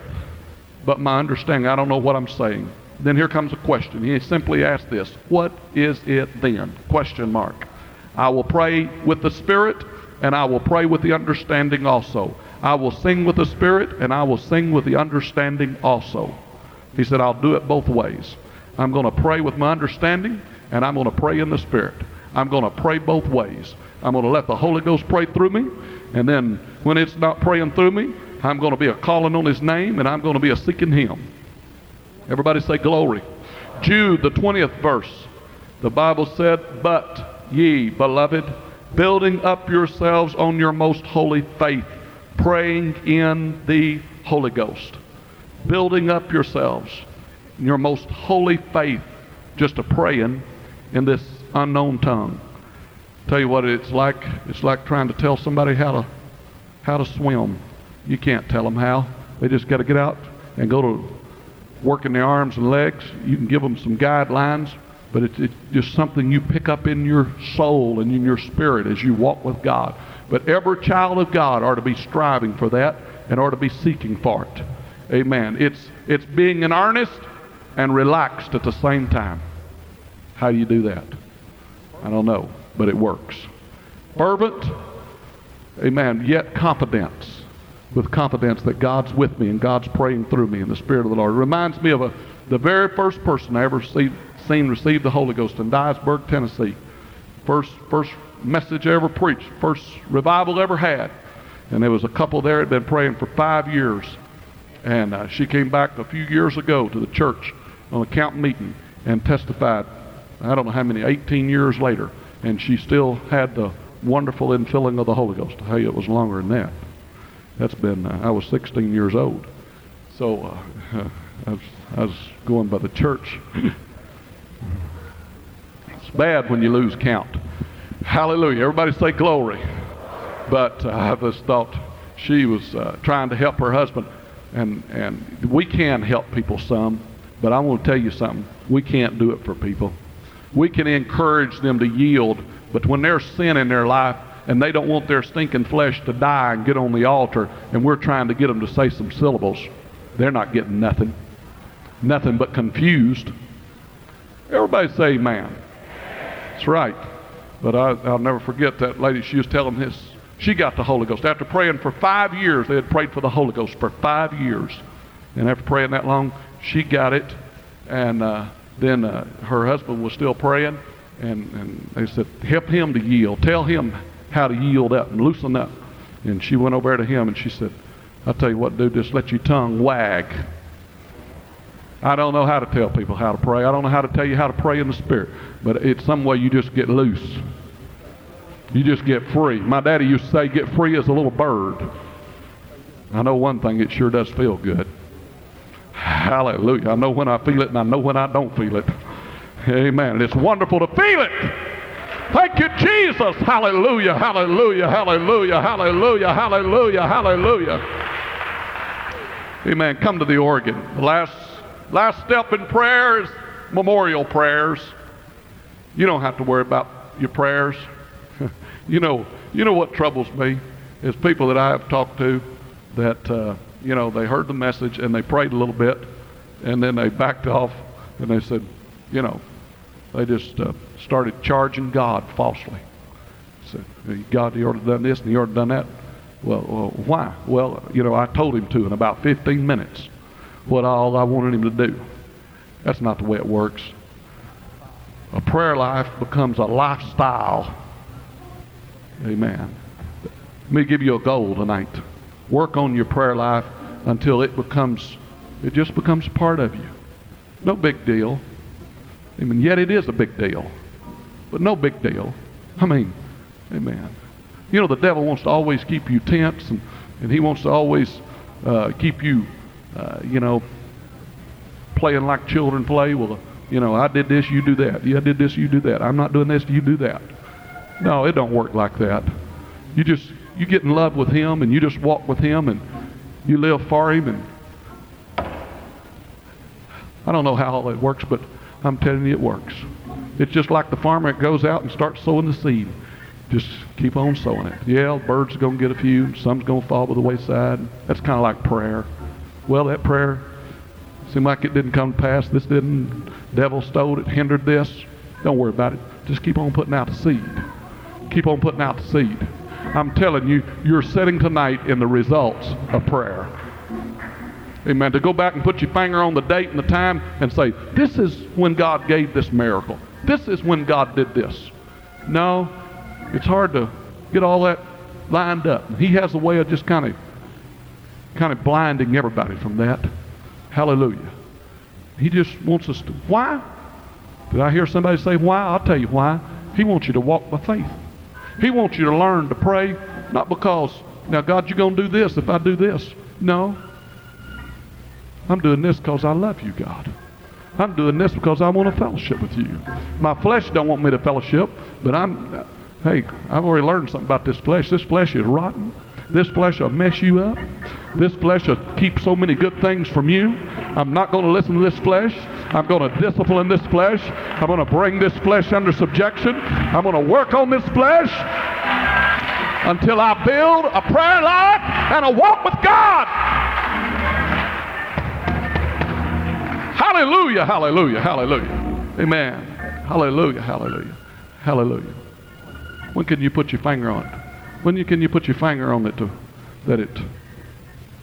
but my understanding, I don't know what I'm saying. Then here comes a question. He simply asks this, what is it then? Question mark. I will pray with the spirit, and I will pray with the understanding also. I will sing with the spirit, and I will sing with the understanding also. He said, I'll do it both ways. I'm going to pray with my understanding, and I'm going to pray in the Spirit. I'm going to pray both ways. I'm going to let the Holy Ghost pray through me, and then when it's not praying through me, I'm going to be a calling on His name, and I'm going to be a seeking Him. Everybody say glory. Jude, the 20th verse. The Bible said, But ye, beloved, building up yourselves on your most holy faith, praying in the Holy Ghost. Building up yourselves your most holy faith, just a praying in this unknown tongue. Tell you what it's like. It's like trying to tell somebody how to how to swim. You can't tell them how. They just got to get out and go to working their arms and legs. You can give them some guidelines, but it's, it's just something you pick up in your soul and in your spirit as you walk with God. But every child of God are to be striving for that and are to be seeking for it. Amen. It's it's being in earnest and relaxed at the same time. How do you do that? I don't know, but it works. Fervent, amen, yet confidence. With confidence that God's with me and God's praying through me in the Spirit of the Lord. It reminds me of a, the very first person I ever see, seen receive the Holy Ghost in Dyersburg, Tennessee. First, first message I ever preached, first revival ever had. And there was a couple there had been praying for five years. And uh, she came back a few years ago to the church on a camp meeting and testified, I don't know how many, 18 years later, and she still had the wonderful infilling of the Holy Ghost. Hey, it was longer than that. That's been, uh, I was 16 years old. So uh, I, was, I was going by the church. it's bad when you lose count. Hallelujah. Everybody say glory. But uh, I just thought she was uh, trying to help her husband. And, and we can help people some. But I want to tell you something. We can't do it for people. We can encourage them to yield, but when there's sin in their life and they don't want their stinking flesh to die and get on the altar, and we're trying to get them to say some syllables, they're not getting nothing. Nothing but confused. Everybody say amen. That's right. But I, will never forget that lady. She was telling this. She got the Holy Ghost. After praying for five years, they had prayed for the Holy Ghost for five years. And after praying that long, she got it, and uh, then uh, her husband was still praying, and, and they said, help him to yield. Tell him how to yield up and loosen up. And she went over to him and she said, I'll tell you what, dude, just let your tongue wag. I don't know how to tell people how to pray. I don't know how to tell you how to pray in the Spirit. But it's some way you just get loose. You just get free. My daddy used to say, get free as a little bird. I know one thing, it sure does feel good. Hallelujah. I know when I feel it and I know when I don't feel it. Amen. It's wonderful to feel it. Thank you, Jesus. Hallelujah, hallelujah, hallelujah, hallelujah, hallelujah, hallelujah. Amen. Come to the organ. The last, last step in prayer is memorial prayers. You don't have to worry about your prayers. you know, you know what troubles me is people that I have talked to that uh, you know, they heard the message and they prayed a little bit, and then they backed off and they said, you know, they just uh, started charging God falsely. Said, God, you ought to have done this and you ought to have done that. Well, well, why? Well, you know, I told him to in about 15 minutes what all I wanted him to do. That's not the way it works. A prayer life becomes a lifestyle. Amen. Let me give you a goal tonight work on your prayer life until it becomes, it just becomes part of you. No big deal. I mean, yet it is a big deal, but no big deal. I mean, amen. You know, the devil wants to always keep you tense, and, and he wants to always uh, keep you, uh, you know, playing like children play. Well, you know, I did this, you do that. Yeah, I did this, you do that. I'm not doing this, you do that. No, it don't work like that. You just you get in love with him and you just walk with him and you live for him and I don't know how all that works, but I'm telling you it works. It's just like the farmer that goes out and starts sowing the seed. Just keep on sowing it. Yeah, birds are going to get a few. Some's going to fall by the wayside. That's kind of like prayer. Well, that prayer seemed like it didn't come to pass. This didn't. Devil stole it, hindered this. Don't worry about it. Just keep on putting out the seed. Keep on putting out the seed. I'm telling you, you're sitting tonight in the results of prayer. Amen. To go back and put your finger on the date and the time and say, this is when God gave this miracle. This is when God did this. No, it's hard to get all that lined up. He has a way of just kind of kind of blinding everybody from that. Hallelujah. He just wants us to. Why? Did I hear somebody say why? I'll tell you why. He wants you to walk by faith. He wants you to learn to pray, not because, now, God, you're going to do this if I do this. No. I'm doing this because I love you, God. I'm doing this because I want to fellowship with you. My flesh don't want me to fellowship, but I'm, hey, I've already learned something about this flesh. This flesh is rotten. This flesh will mess you up. This flesh will keep so many good things from you. I'm not going to listen to this flesh. I'm going to discipline this flesh. I'm going to bring this flesh under subjection. I'm going to work on this flesh until I build a prayer life and a walk with God. Hallelujah, hallelujah, hallelujah. Amen. Hallelujah, hallelujah, hallelujah. When can you put your finger on it? When you, can you put your finger on it to, that it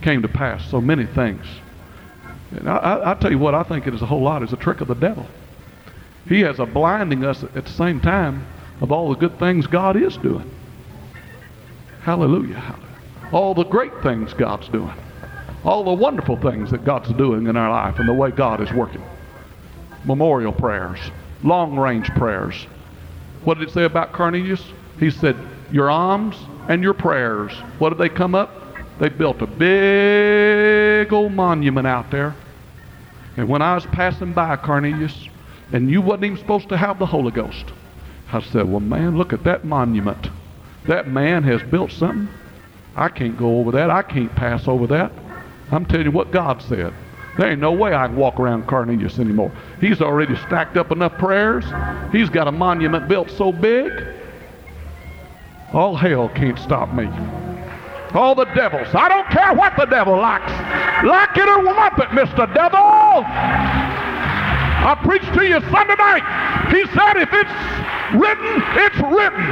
came to pass? So many things. And I, I, I tell you what, I think it is a whole lot. It's a trick of the devil. He has a blinding us at the same time of all the good things God is doing. Hallelujah. All the great things God's doing. All the wonderful things that God's doing in our life and the way God is working. Memorial prayers, long range prayers. What did it say about Cornelius? He said, Your alms and your prayers. What did they come up? They built a big old monument out there. And when I was passing by Cornelius, and you wasn't even supposed to have the Holy Ghost, I said, Well, man, look at that monument. That man has built something. I can't go over that. I can't pass over that. I'm telling you what God said. There ain't no way I can walk around Cornelius anymore. He's already stacked up enough prayers. He's got a monument built so big, all hell can't stop me. All the devils. I don't care what the devil likes. Like it or lump it, Mr. Devil. I preached to you Sunday night. He said if it's written, it's written.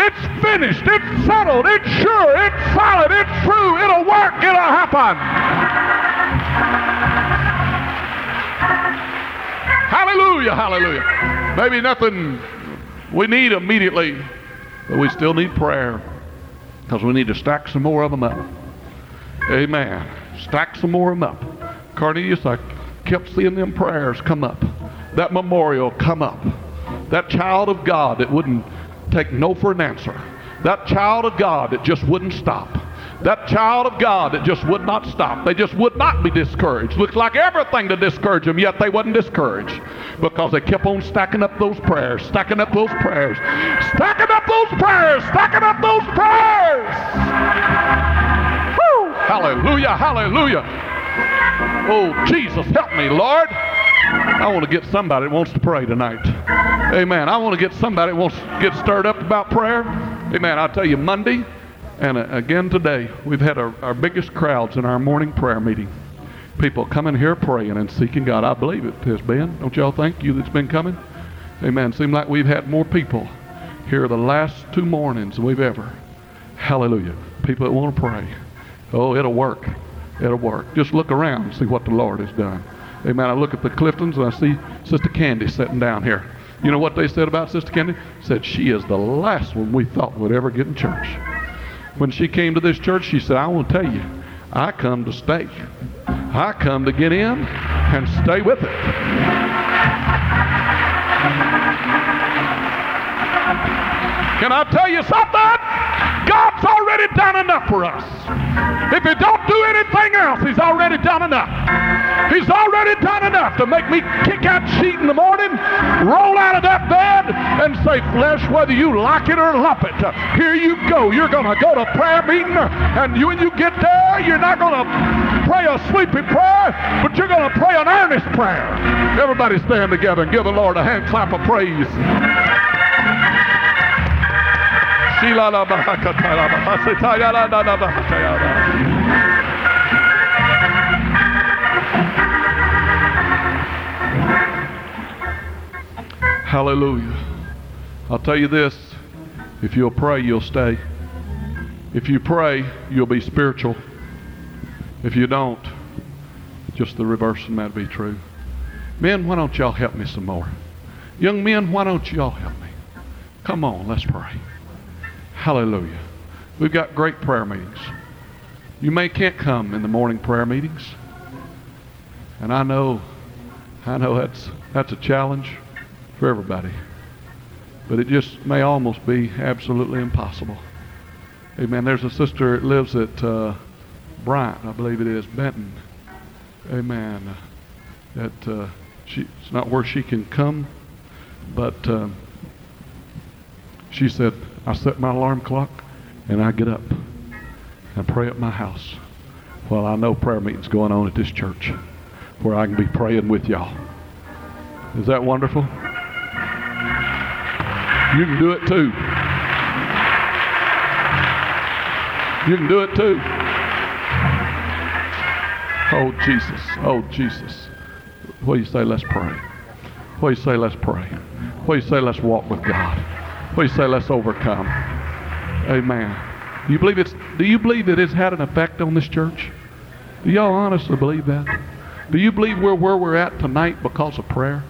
It's finished. It's settled. It's sure. It's solid. It's true. It'll work. It'll happen. Hallelujah. Hallelujah. Maybe nothing we need immediately, but we still need prayer because we need to stack some more of them up. Amen. Stack some more of them up. Cornelius, I kept seeing them prayers come up. That memorial come up. That child of God that wouldn't take no for an answer. That child of God that just wouldn't stop. That child of God that just would not stop. They just would not be discouraged. Looks like everything to discourage them, yet they wasn't discouraged because they kept on stacking up those prayers, stacking up those prayers, stacking up those prayers, stacking up those prayers. Woo! Hallelujah, hallelujah. Oh, Jesus, help me, Lord. I want to get somebody that wants to pray tonight. Amen. I want to get somebody that wants to get stirred up about prayer. Amen. I'll tell you, Monday and uh, again today, we've had our, our biggest crowds in our morning prayer meeting. People coming here praying and seeking God. I believe it has been. Don't y'all think you that's been coming? Amen. Seem like we've had more people here the last two mornings we've ever. Hallelujah. People that want to pray. Oh, it'll work. It'll work. Just look around and see what the Lord has done. Amen. I look at the Cliftons and I see Sister Candy sitting down here. You know what they said about Sister Candy? Said she is the last one we thought would ever get in church. When she came to this church, she said, I want to tell you, I come to stay. I come to get in and stay with it. Can I tell you something? God's already done enough for us. If he don't do anything else, he's already done enough. He's already done enough to make me kick that sheet in the morning, roll out of that bed, and say, flesh, whether you like it or lump it, here you go. You're going to go to prayer meeting, and you, when you get there, you're not going to pray a sleepy prayer, but you're going to pray an earnest prayer. Everybody stand together and give the Lord a hand clap of praise. Hallelujah. I'll tell you this if you'll pray, you'll stay. If you pray, you'll be spiritual. If you don't, just the reverse might be true. Men, why don't y'all help me some more? Young men, why don't y'all help me? Come on, let's pray. Hallelujah. We've got great prayer meetings. You may can't come in the morning prayer meetings. And I know I know that's that's a challenge for everybody. But it just may almost be absolutely impossible. Amen. There's a sister that lives at uh, Bryant, I believe it is, Benton. Amen. That uh, she, it's not where she can come, but uh, she said, I set my alarm clock and I get up and pray at my house. Well, I know prayer meetings going on at this church where I can be praying with y'all. Is that wonderful? You can do it too. You can do it too. Oh, Jesus. Oh, Jesus. What do you say? Let's pray. What do you say? Let's pray. What do you say? Let's walk with God. You say? Let's overcome. Amen. Do you believe it's? Do you believe it has had an effect on this church? Do y'all honestly believe that? Do you believe we're where we're at tonight because of prayer?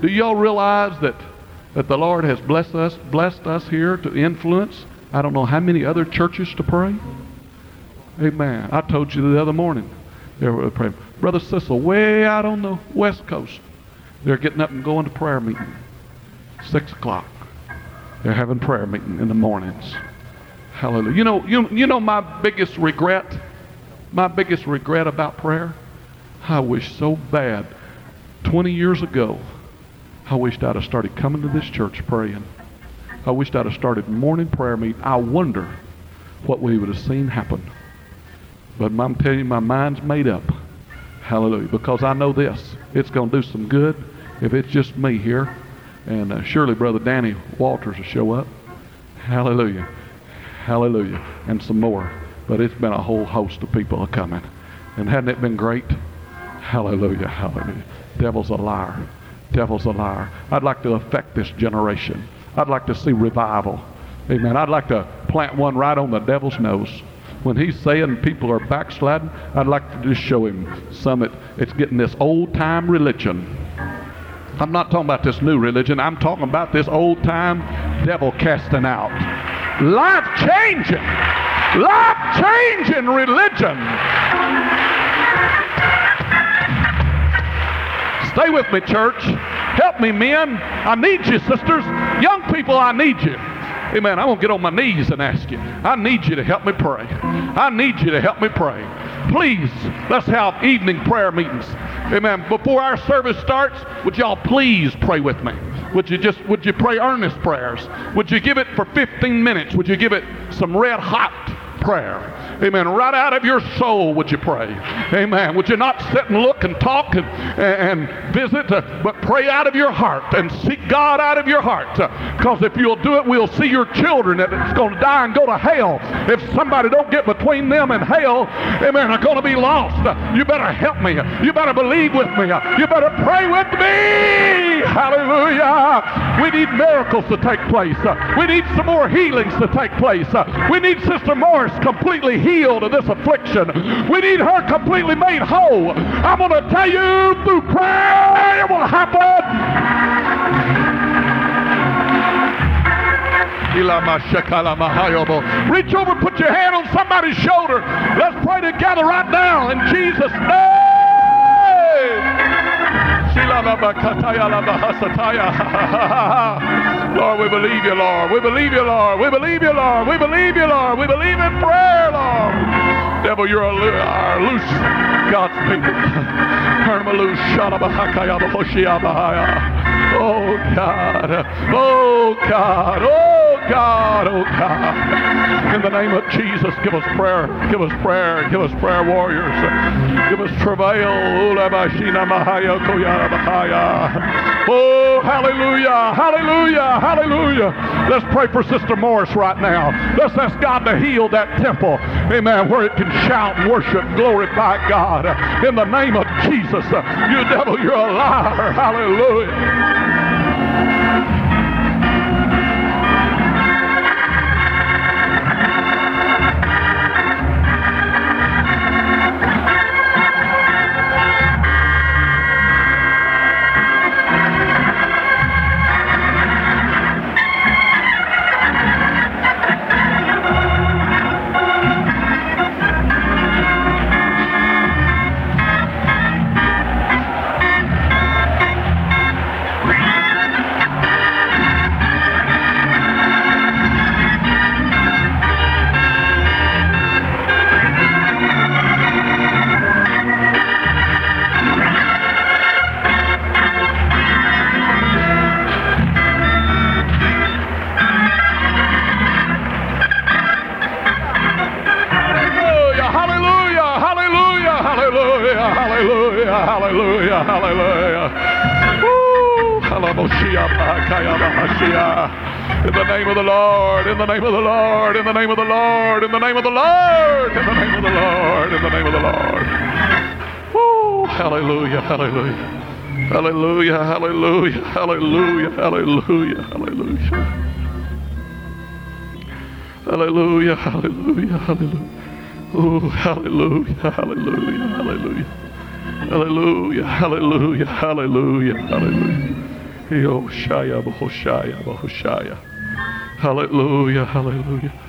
Do y'all realize that that the Lord has blessed us blessed us here to influence I don't know how many other churches to pray? Amen. I told you the other morning they were praying. Brother Cecil, way out on the west coast, they're getting up and going to prayer meeting. Six o'clock. They're having prayer meeting in the mornings. Hallelujah. You know, you, you know my biggest regret? My biggest regret about prayer? I wish so bad 20 years ago I wished I'd have started coming to this church praying. I wished I'd have started morning prayer meeting. I wonder what we would have seen happen. But I'm telling you, my mind's made up. Hallelujah. Because I know this. It's going to do some good if it's just me here. And uh, surely Brother Danny Walters will show up. Hallelujah. Hallelujah. And some more. But it's been a whole host of people are coming. And hadn't it been great? Hallelujah. Hallelujah. Devil's a liar. Devil's a liar. I'd like to affect this generation. I'd like to see revival. Amen. I'd like to plant one right on the devil's nose. When he's saying people are backsliding, I'd like to just show him some. It, it's getting this old time religion. I'm not talking about this new religion. I'm talking about this old time devil casting out. Life changing, life changing religion. Stay with me, church. Help me, men. I need you, sisters. Young people, I need you. Amen. I'm going to get on my knees and ask you. I need you to help me pray. I need you to help me pray. Please, let's have evening prayer meetings. Amen. Before our service starts, would y'all please pray with me? Would you just would you pray earnest prayers? Would you give it for 15 minutes? Would you give it some red hot prayer? Amen. Right out of your soul, would you pray? Amen. Would you not sit and look and talk and, and visit, uh, but pray out of your heart and seek God out of your heart? Because uh, if you'll do it, we'll see your children that it's going to die and go to hell. If somebody don't get between them and hell, amen, are going to be lost. Uh, you better help me. You better believe with me. You better pray with me. Hallelujah. We need miracles to take place. We need some more healings to take place. We need Sister Morris completely healed healed of this affliction. We need her completely made whole. I'm going to tell you through prayer it will happen. Reach over, put your hand on somebody's shoulder. Let's pray together right now in Jesus' name. Lord, we believe you, Lord. We believe you, Lord. We believe you, Lord. We believe you, Lord. We believe in prayer, Lord. Devil, you're a, our loose God's people. Turn them loose. Oh, God. Oh, God. Oh, God. Oh, God, In the name of Jesus, give us prayer. Give us prayer. Give us prayer warriors. Give us travail. Oh, hallelujah. Hallelujah. Hallelujah. Let's pray for Sister Morris right now. Let's ask God to heal that temple. Amen. Where it can shout and worship, glorify God. In the name of Jesus. You devil, you're a liar. Hallelujah. The name of the Lord, in the name of the Lord, in the name of the Lord, in the name of the Lord, in the name of the Lord. Woo! Hallelujah, hallelujah. Hallelujah, hallelujah, hallelujah, hallelujah, hallelujah. Hallelujah, hallelujah, hallelujah. Oh, hallelujah, hallelujah, hallelujah. Hallelujah, hallelujah, hallelujah, hallelujah. Hallelujah, hallelujah.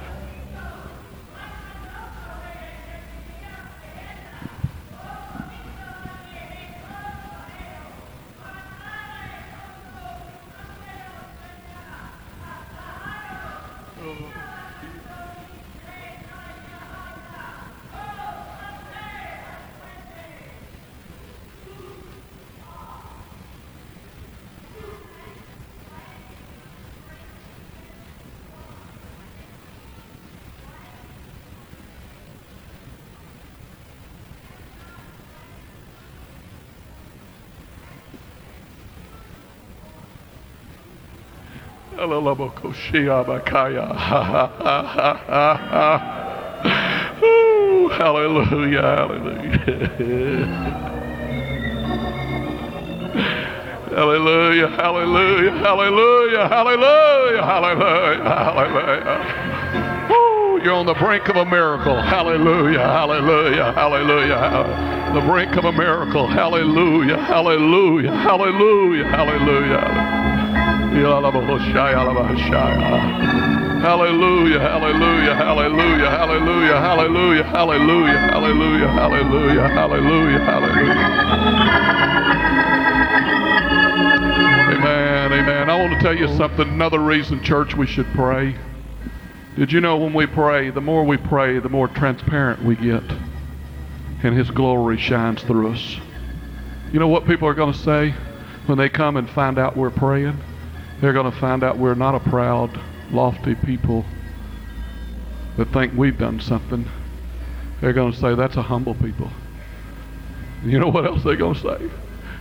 Ooh, hallelujah, hallelujah. Hallelujah, hallelujah, hallelujah, hallelujah, hallelujah, hallelujah. Woo, you're on the brink of a miracle. Hallelujah, hallelujah, hallelujah. The brink of a miracle. Hallelujah, hallelujah, hallelujah, hallelujah. Hallelujah, hallelujah, hallelujah, hallelujah, hallelujah, hallelujah, hallelujah, hallelujah, hallelujah, hallelujah. Amen, amen. I want to tell you something. Another reason, church, we should pray. Did you know when we pray, the more we pray, the more transparent we get, and His glory shines through us. You know what people are going to say when they come and find out we're praying? They're going to find out we're not a proud, lofty people that think we've done something. They're going to say that's a humble people. You know what else they're going to say?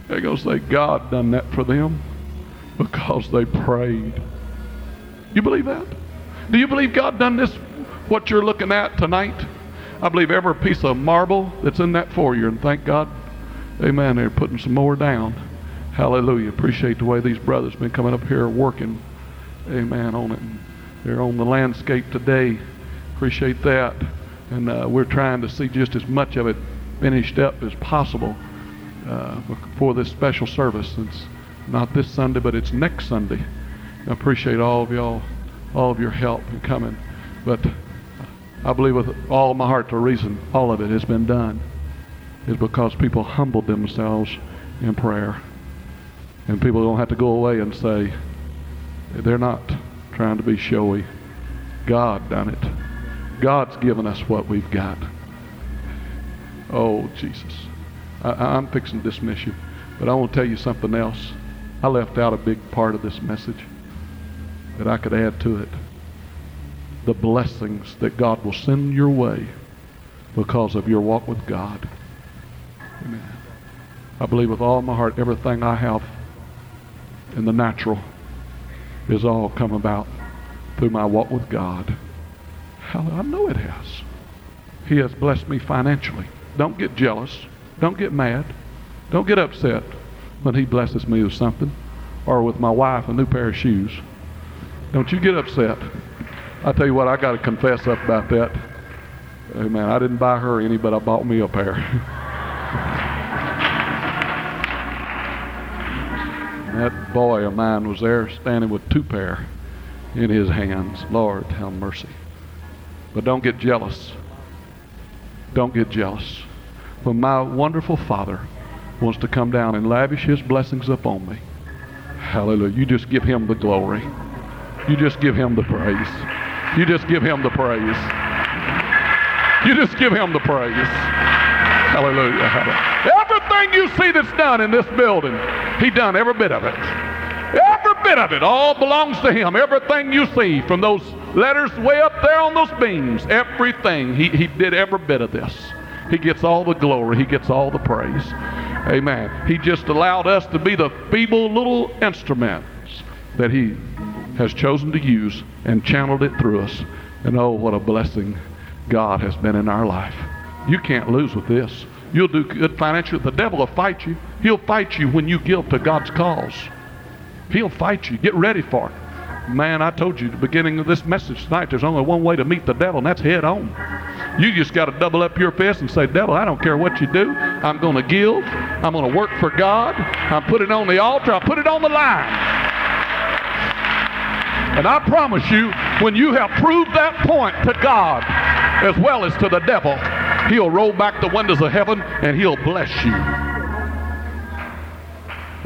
They're going to say God done that for them because they prayed. You believe that? Do you believe God done this, what you're looking at tonight? I believe every piece of marble that's in that foyer, and thank God, amen, they're putting some more down. Hallelujah. Appreciate the way these brothers been coming up here working, amen, on it. they're on the landscape today. Appreciate that. And uh, we're trying to see just as much of it finished up as possible uh, for this special service. It's not this Sunday, but it's next Sunday. I appreciate all of y'all, all of your help in coming. But I believe with all my heart the reason all of it has been done is because people humbled themselves in prayer. And people don't have to go away and say, they're not trying to be showy. God done it. God's given us what we've got. Oh, Jesus. I, am fixing to dismiss you. But I want to tell you something else. I left out a big part of this message that I could add to it. the blessings that God will send your way because of your walk with God. Amen. I believe with all my heart everything I have in the natural is all come about through my walk with God. I know it has. He has blessed me financially. Don't get jealous. Don't get mad. Don't get upset when he blesses me with something or with my wife a new pair of shoes. Don't you get upset. I tell you what, I got to confess up about that. Hey man, I didn't buy her any, but I bought me a pair. boy of mine was there standing with two pair in his hands. Lord, have mercy. But don't get jealous. Don't get jealous. When my wonderful Father wants to come down and lavish his blessings upon me, hallelujah, you just give him the glory. You just give him the praise. You just give him the praise. You just give him the praise. Hallelujah. Hallelujah. Everything you see that's done in this building, he done every bit of it. Bit of it all belongs to him. Everything you see from those letters way up there on those beams, everything, he, he did every bit of this. He gets all the glory. He gets all the praise. Amen. He just allowed us to be the feeble little instruments that he has chosen to use and channeled it through us. And oh, what a blessing God has been in our life. You can't lose with this. You'll do good financially. The devil will fight you. He'll fight you when you give to God's cause. He'll fight you. Get ready for it. Man, I told you at the beginning of this message tonight, there's only one way to meet the devil, and that's head on. You just got to double up your fist and say, Devil, I don't care what you do. I'm going to give. I'm going to work for God. I'm put it on the altar. I put it on the line. And I promise you, when you have proved that point to God as well as to the devil, he'll roll back the windows of heaven and he'll bless you.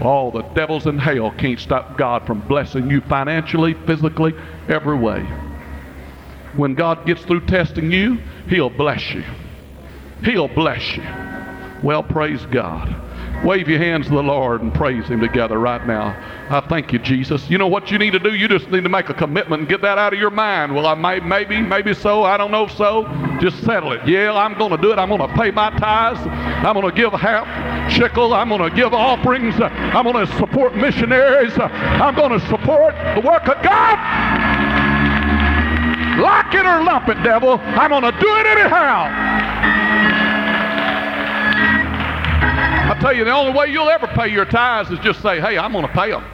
All the devils in hell can't stop God from blessing you financially, physically, every way. When God gets through testing you, he'll bless you. He'll bless you. Well, praise God. Wave your hands to the Lord and praise Him together right now. I thank you, Jesus. You know what you need to do? You just need to make a commitment and get that out of your mind. Well, I may, maybe, maybe so. I don't know so. Just settle it. Yeah, I'm going to do it. I'm going to pay my tithes. I'm going to give half shekel. I'm going to give offerings. I'm going to support missionaries. I'm going to support the work of God. Lock it or lump it, devil. I'm going to do it anyhow. I tell you, the only way you'll ever pay your tithes is just say, hey, I'm going to pay them.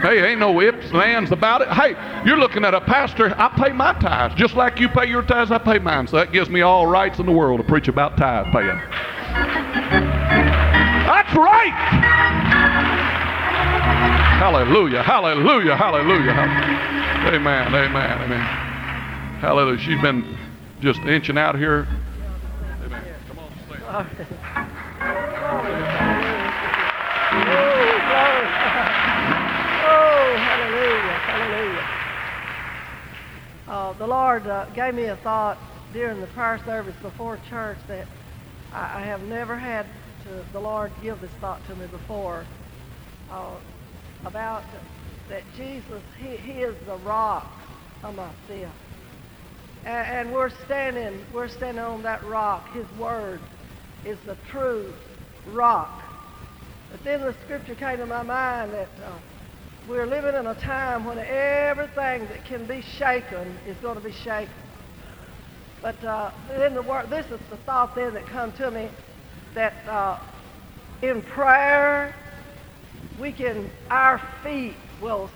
Hey, ain't no ifs and ands about it. Hey, you're looking at a pastor. I pay my tithes. Just like you pay your tithes, I pay mine. So that gives me all rights in the world to preach about tithe paying. That's right. Hallelujah, hallelujah, hallelujah. Amen, amen, amen. Hallelujah. She's been just inching out here. Amen. Come on, The Lord uh, gave me a thought during the prayer service before church that I, I have never had to, the Lord give this thought to me before uh, about that Jesus, he, he is the rock of my sin. And, and we're standing, we're standing on that rock. His word is the true rock. But then the scripture came to my mind that uh, we're living in a time when everything that can be shaken is going to be shaken. But uh, the word, this is the thought then that come to me that uh, in prayer we can our feet will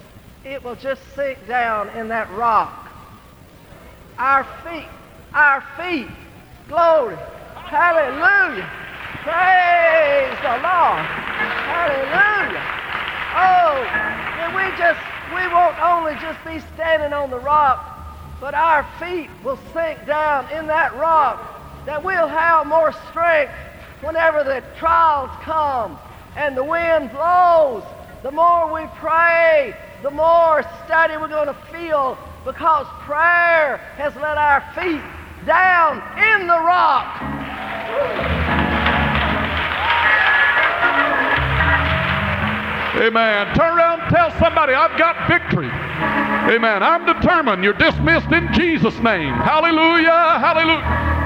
it will just sink down in that rock. Our feet, our feet, glory, hallelujah. Praise the Lord. Hallelujah. Oh, we just, we won't only just be standing on the rock, but our feet will sink down in that rock, that we'll have more strength whenever the trials come and the wind blows. The more we pray, the more steady we're going to feel because prayer has let our feet down in the rock. Amen. Turn around and Tell somebody, I've got victory. Amen. I'm determined. You're dismissed in Jesus' name. Hallelujah. Hallelujah.